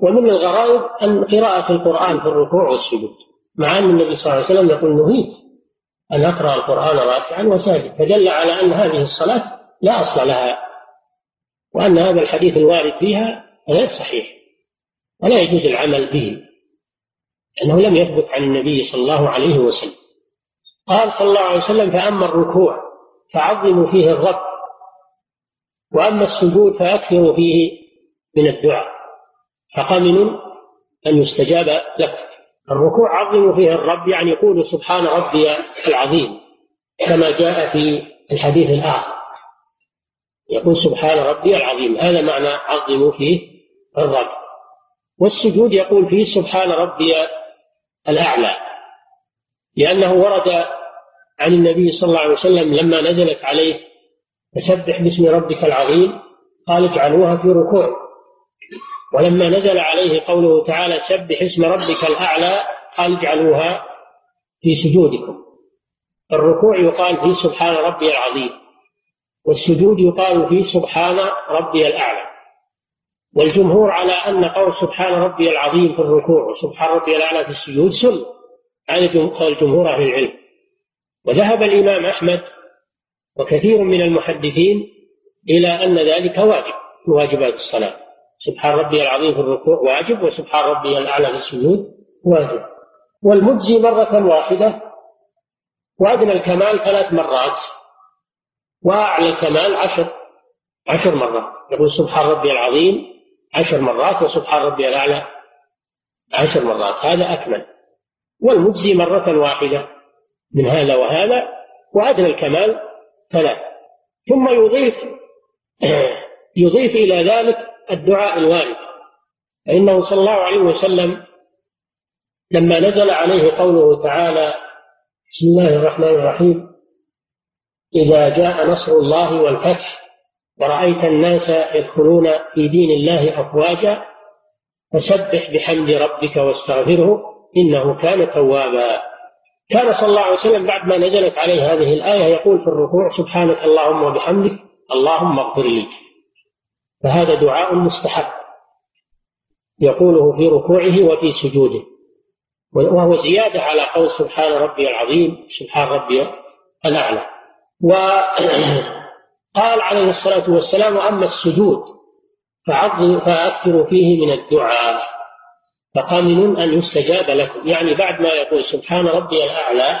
ومن الغرائب أن قراءة القرآن في الركوع والسجود مع أن النبي صلى الله عليه وسلم يقول نهيت أن أقرأ القرآن راكعا وساجدا فدل على أن هذه الصلاة لا أصل لها وأن هذا الحديث الوارد فيها غير صحيح ولا يجوز العمل به. أنه لم يثبت عن النبي صلى الله عليه وسلم. قال صلى الله عليه وسلم فأما الركوع فعظموا فيه الرب وأما السجود فأكثروا فيه من الدعاء. فقمن أن يستجاب لك الركوع عظموا فيه الرب يعني يقول سبحان ربي العظيم كما جاء في الحديث الآخر. يقول سبحان ربي العظيم هذا معنى عظموا فيه الرب. والسجود يقول فيه سبحان ربي الأعلى لأنه ورد عن النبي صلى الله عليه وسلم لما نزلت عليه فسبح باسم ربك العظيم قال اجعلوها في ركوع. ولما نزل عليه قوله تعالى سبح اسم ربك الأعلى قال اجعلوها في سجودكم. الركوع يقال فيه سبحان ربي العظيم والسجود يقال فيه سبحان ربي الأعلى. والجمهور على أن قول سبحان ربي العظيم في الركوع وسبحان ربي الأعلى في السجود سنة هذا قول جمهور أهل العلم. وذهب الإمام أحمد وكثير من المحدثين إلى أن ذلك واجب من واجبات الصلاة. سبحان ربي العظيم في الركوع واجب وسبحان ربي الأعلى في السجود واجب. والمجزي مرة واحدة وأدنى الكمال ثلاث مرات وأعلى الكمال عشر عشر مرات. يقول سبحان ربي العظيم عشر مرات وسبحان ربي الأعلى عشر مرات هذا أكمل. والمجزي مرة واحدة من هذا وهذا وأدنى الكمال ثلاث. ثم يضيف يضيف إلى ذلك الدعاء الوارد. فإنه صلى الله عليه وسلم لما نزل عليه قوله تعالى بسم الله الرحمن الرحيم إذا جاء نصر الله والفتح ورأيت الناس يدخلون في دين الله أفواجا فسبح بحمد ربك واستغفره إنه كان توابا. كان صلى الله عليه وسلم بعد ما نزلت عليه هذه الآية يقول في الركوع سبحانك اللهم وبحمدك اللهم اغفر لي. فهذا دعاء مستحب. يقوله في ركوعه وفي سجوده. وهو زيادة على قول سبحان ربي العظيم سبحان ربي الأعلى. وقال عليه الصلاة والسلام وأما السجود فأكثروا فيه من الدعاء. فقمن أن يستجاب لكم. يعني بعد ما يقول سبحان ربي الأعلى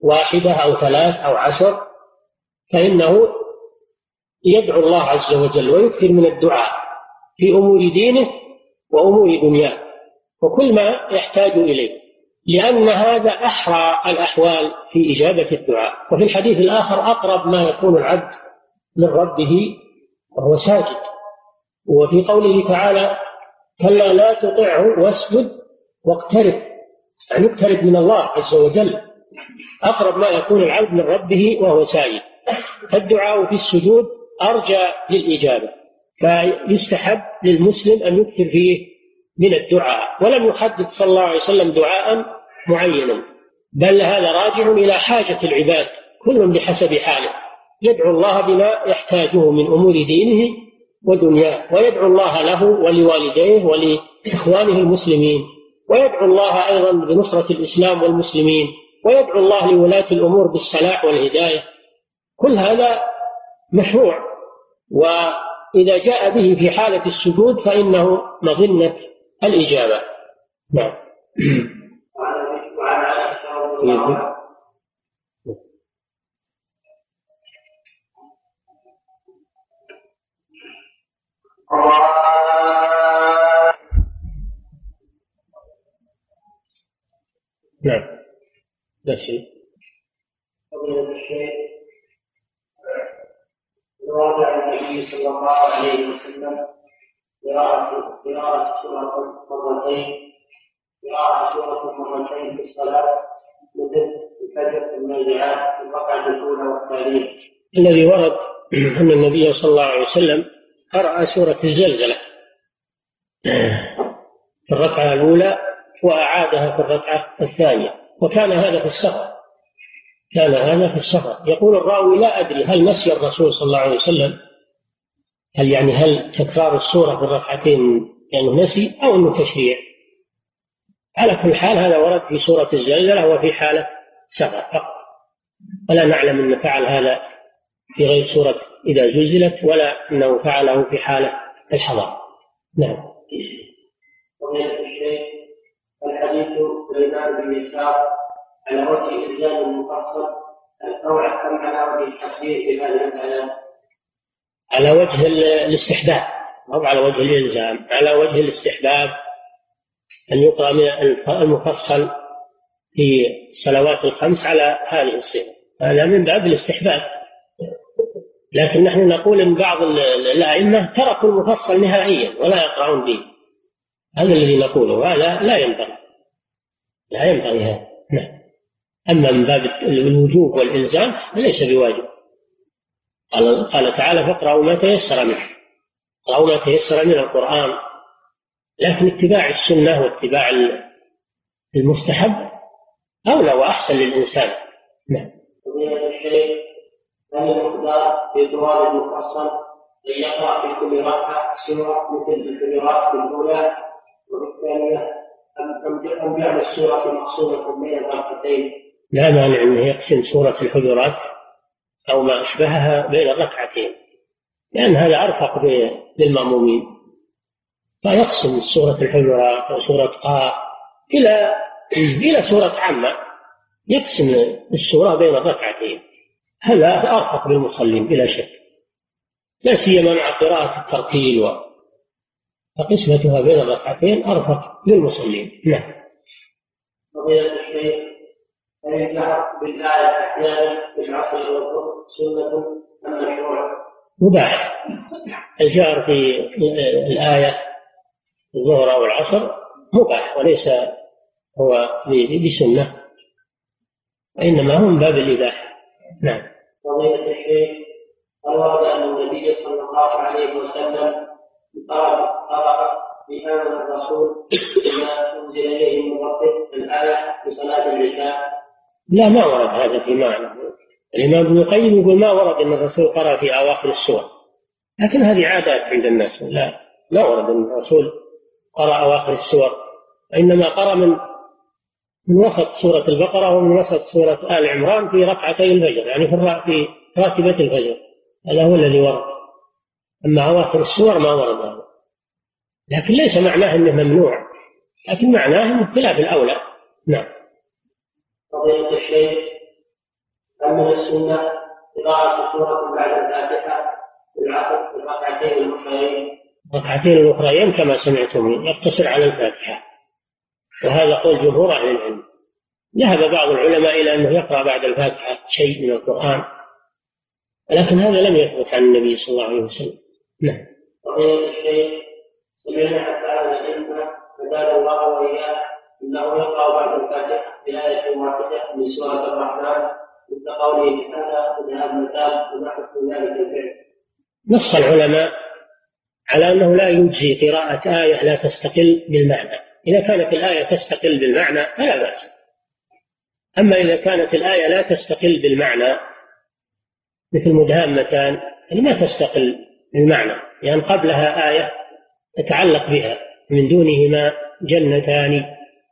واحدة أو ثلاث أو عشر فإنه يدعو الله عز وجل ويكثر من الدعاء في أمور دينه وأمور دنياه وكل ما يحتاج إليه. لأن هذا أحرى الأحوال في إجابة الدعاء. وفي الحديث الآخر أقرب ما يكون العبد من ربه وهو ساجد. وفي قوله تعالى كلا لا تطعه واسجد واقترب. يعني اقترب من الله عز وجل. أقرب ما يكون العبد من ربه وهو ساجد. فالدعاء في السجود أرجى للإجابة فيستحب للمسلم أن يكثر فيه من الدعاء. ولم يحدد صلى الله عليه وسلم دعاء معينا. بل هذا راجع إلى حاجة العباد كل بحسب حاله. يدعو الله بما يحتاجه من أمور دينه ودنياه ويدعو الله له ولوالديه ولإخوانه المسلمين. ويدعو الله أيضا بنصرة الإسلام والمسلمين. ويدعو الله لولاة الأمور بالصلاح والهداية. كل هذا مشروع. وإذا جاء به في حالة السجود فإنه مظنة الإجابة. نعم. عنها نعم. لا شيء. ورد عن النبي صلى الله عليه وسلم قراءة قراءة سورة مرتين قراءة سورة مرتين في الصلاة. الذي ورد أن النبي صلى الله عليه وسلم قرأ سورة الزلزلة في الركعة الأولى وأعادها في الركعة الثانية. وكان هذا في السفر. كان هذا في السفر. يقول الراوي لا أدري هل نسي الرسول صلى الله عليه وسلم هل يعني هل تكرار السورة في الركعتين يعني نسي أو أنه تشريع؟ على كل حال هذا ورد في سورة الزلزلة وفي حالة سفر فقط. ولا نعلم أنه فعل هذا في غير سورة إذا زلزلت ولا أنه فعله في حالة الحضارة نعم. الشيخ الحديث سليمان بن يسار على وجه الإلزام المفصل أو أم على وجه التحذير في هذه؟ على وجه الاستحباب. أو على وجه الإلزام؟ على وجه الاستحباب أن يقرأ من المفصل في الصلوات الخمس على هذه الصفة. هذا من باب الاستحباب. لكن نحن نقول إن بعض الأئمة تركوا المفصل نهائيا ولا يقرؤون به. هذا الذي نقوله. هذا لا ينبغي. لا ينبغي هذا. نعم. أما من باب الوجوب والإلزام فليس بواجب. قال قال تعالى فاقرأوا ما تيسر منه. اقرأوا ما تيسر من القرآن. لكن اتباع السنة واتباع المستحب أولى وأحسن للإنسان نعم. هل المقدار في المفصل أن يقرأ في كل ركعة سورة مثل الأولى أم أم جعل السورة مقصورة بين الركعتين؟ لا مانع أنه يقسم سورة الحجرات أو ما أشبهها بين الركعتين لأن هذا أرفق للمأمومين فيقسم سورة الحجرات أو سورة قاف إلى إلى سورة عامة. يقسم السورة بين الركعتين هذا أرفق للمصلين بلا شك. لا سيما مع قراءة الترتيل و فقسمتها بين الركعتين أرفق للمصلين. نعم. فضيلة الشيخ هل الجهر بالآية أحيانا في العصر والظهر سنة أم مشروع؟ مباح. الجهر في الآية الظهر أو العصر مباح وليس هو بسنة وإنما هو من باب الإباحة. نعم. فضيلة الشيخ ورد أن النبي صلى الله عليه وسلم قرأ قرأ بآمن الرسول بما أنزل إليه من ربه الآية في صلاة العشاء. لا ما ورد هذا في معنى. الإمام ابن القيم يقول ما ورد أن الرسول قرأ في أواخر السور لكن هذه عادات عند الناس. لا ما ورد أن الرسول قرأ أواخر السور. وإنما قرأ من من وسط سورة البقرة ومن وسط سورة آل عمران في ركعتي الفجر يعني في في راتبة الفجر. هذا هو الذي ورد. أما أواخر السور ما ورد هذا. لكن ليس معناه أنه ممنوع. لكن معناه أنه خلاف الأولى. نعم. فضيلة الشيخ هل من السنة قراءة سورة بعد الفاتحة في العصر في الركعتين الأخرين الركعتين الأخرين كما سمعتم يقتصر على الفاتحة. وهذا قول جمهور أهل العلم. ذهب بعض العلماء إلى أنه يقرأ بعد الفاتحة شيء من القرآن لكن هذا لم يثبت عن النبي صلى الله عليه وسلم. نعم. الشيخ سمعنا فزاد الله وإياه إنه يقرأ بعد الفاتحة بآية واحدة من سورة الرحمن مثل قوله تعالى ذهب مثال حكم ذلك الفعل. نص العلماء على أنه لا يجزي قراءة آية لا تستقل بالمعنى. إذا كانت الآية تستقل بالمعنى فلا بأس. أما إذا كانت الآية لا تستقل بالمعنى مثل مدهامتان يعني ما تستقل بالمعنى لأن يعني قبلها آية تتعلق بها. من دونهما جنتان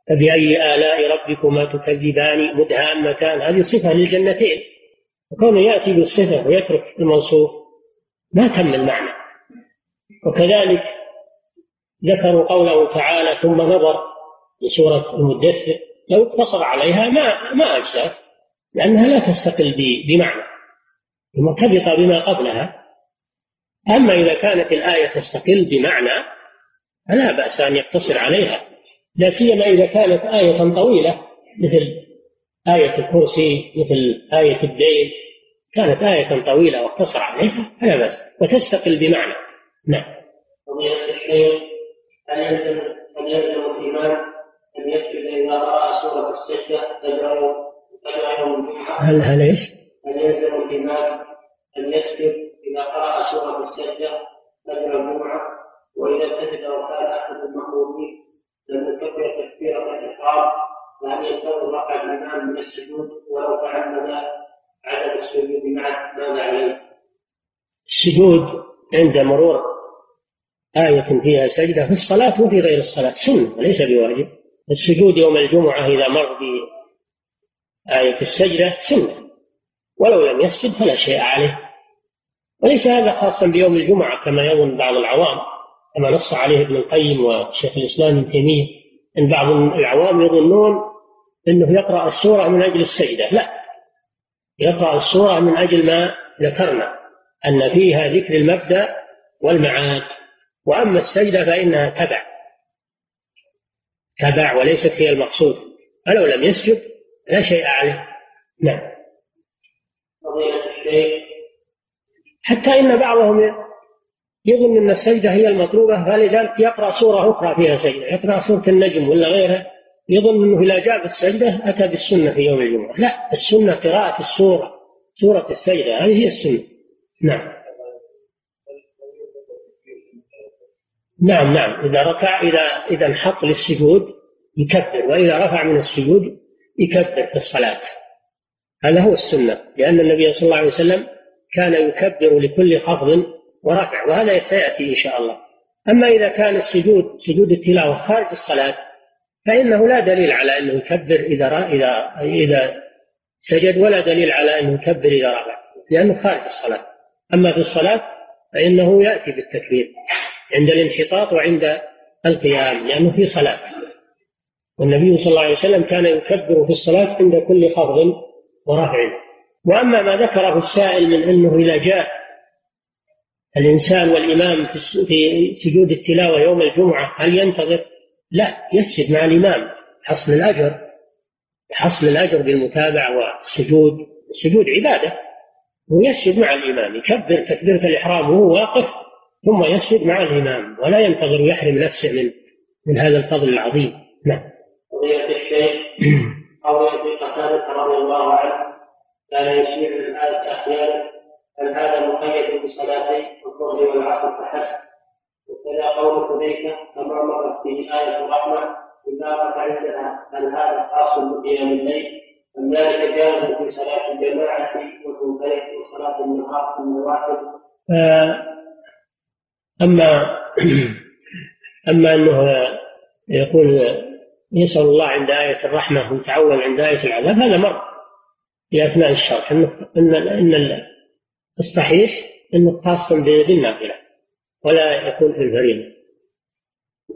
فبأي آلاء ربكما تكذبان؟ مدهامتان هذه صفة للجنتين. وكونه يأتي بالصفة ويترك الموصوف ما تم المعنى. وكذلك ذكروا قوله تعالى ثم نظر لسورة المدثر لو اقتصر عليها ما ما أجزأ لأنها لا تستقل بمعنى مرتبطة بما قبلها. أما إذا كانت الآية تستقل بمعنى فلا بأس أن يقتصر عليها. لا سيما إذا كانت آية طويلة مثل آية الكرسي مثل آية الدين كانت آية طويلة واقتصر عليها فلا بأس وتستقل بمعنى. نعم فضيلة الشيخ هل يلزم هل يلزم الإمام أن يسجد إذا قرأ سورة السجدة يوم الجمعة؟ هل هل إيش؟ هل يلزم الإمام أن يسجد إذا قرأ سورة السجدة فجر الجمعة وإذا سجد وكان أحد المأمومين لم يكبر تكبيرة الإحرام وهل ينتظر رفع الإمام من السجود ولو تعمد عدم السجود معه ماذا عليه؟ السجود عند مرور آية فيها سجدة في الصلاة وفي غير الصلاة سنة وليس بواجب. السجود يوم الجمعة إذا مر بآية السجدة سنة ولو لم يسجد فلا شيء عليه. وليس هذا خاصا بيوم الجمعة كما يظن بعض العوام كما نص عليه ابن القيم وشيخ الإسلام ابن تيمية أن بعض العوام يظنون أنه يقرأ السورة من أجل السجدة. لا يقرأ السورة من أجل ما ذكرنا أن فيها ذكر المبدأ والمعاد. وأما السجدة فإنها تبع. تبع وليست هي المقصود. فلو لم يسجد لا شيء عليه. نعم. حتى إن بعضهم يظن أن السجدة هي المطلوبة فلذلك يقرأ سورة أخرى فيها سجدة. يقرأ سورة النجم ولا غيرها. يظن أنه إذا جاء بالسجدة أتى بالسنة في يوم الجمعة. لا السنة قراءة السورة سورة السجدة هذه هي السنة. نعم. نعم نعم. إذا ركع إذا إذا انحط للسجود يكبر وإذا رفع من السجود يكبر في الصلاة. هذا هو السنة لأن النبي صلى الله عليه وسلم كان يكبر لكل خفض ورفع وهذا سيأتي إن شاء الله. أما إذا كان السجود سجود التلاوة خارج الصلاة فإنه لا دليل على أنه يكبر إذا إذا إذا سجد ولا دليل على أنه يكبر إذا رفع لأنه خارج الصلاة. أما في الصلاة فإنه يأتي بالتكبير. عند الانحطاط وعند القيام لأنه في صلاة. والنبي صلى الله عليه وسلم كان يكبر في الصلاة عند كل خفض ورفع وأما ما ذكره السائل من أنه إذا جاء الإنسان والإمام في سجود التلاوة يوم الجمعة هل ينتظر؟ لا يسجد مع الإمام. حصل الأجر. حصل الأجر بالمتابعة والسجود. السجود عبادة. ويسجد مع الإمام يكبر تكبيرة الإحرام وهو واقف. ثم يسجد مع الإمام ولا ينتظر يحرم نفسه من من هذا الفضل العظيم. نعم. قضية الشيخ قضية قتادة رضي الله عنه كان يشير الآية أحيانا هل هذا مقيد بصلاتي الظهر والعصر فحسب. وكذا قول حذيفة كما مرت به آية الرحمة إذا عندها هل هذا خاص بقيام الليل أم ذلك جائز في صلاة الجماعة والمنفرد وصلاة النهار في النوافل. أما أما أنه يقول يسأل الله عند آية الرحمة ويتعوذ عند آية العذاب هذا مر في أثناء الشرح أن أن أن الصحيح أنه خاص بالنافلة ولا يكون في الفريضة.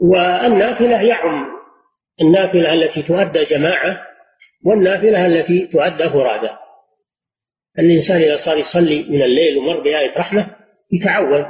والنافلة يعم النافلة التي تؤدى جماعة والنافلة التي تؤدى فرادى. الإنسان إذا صار يصلي من الليل ومر بآية رحمة يتعوذ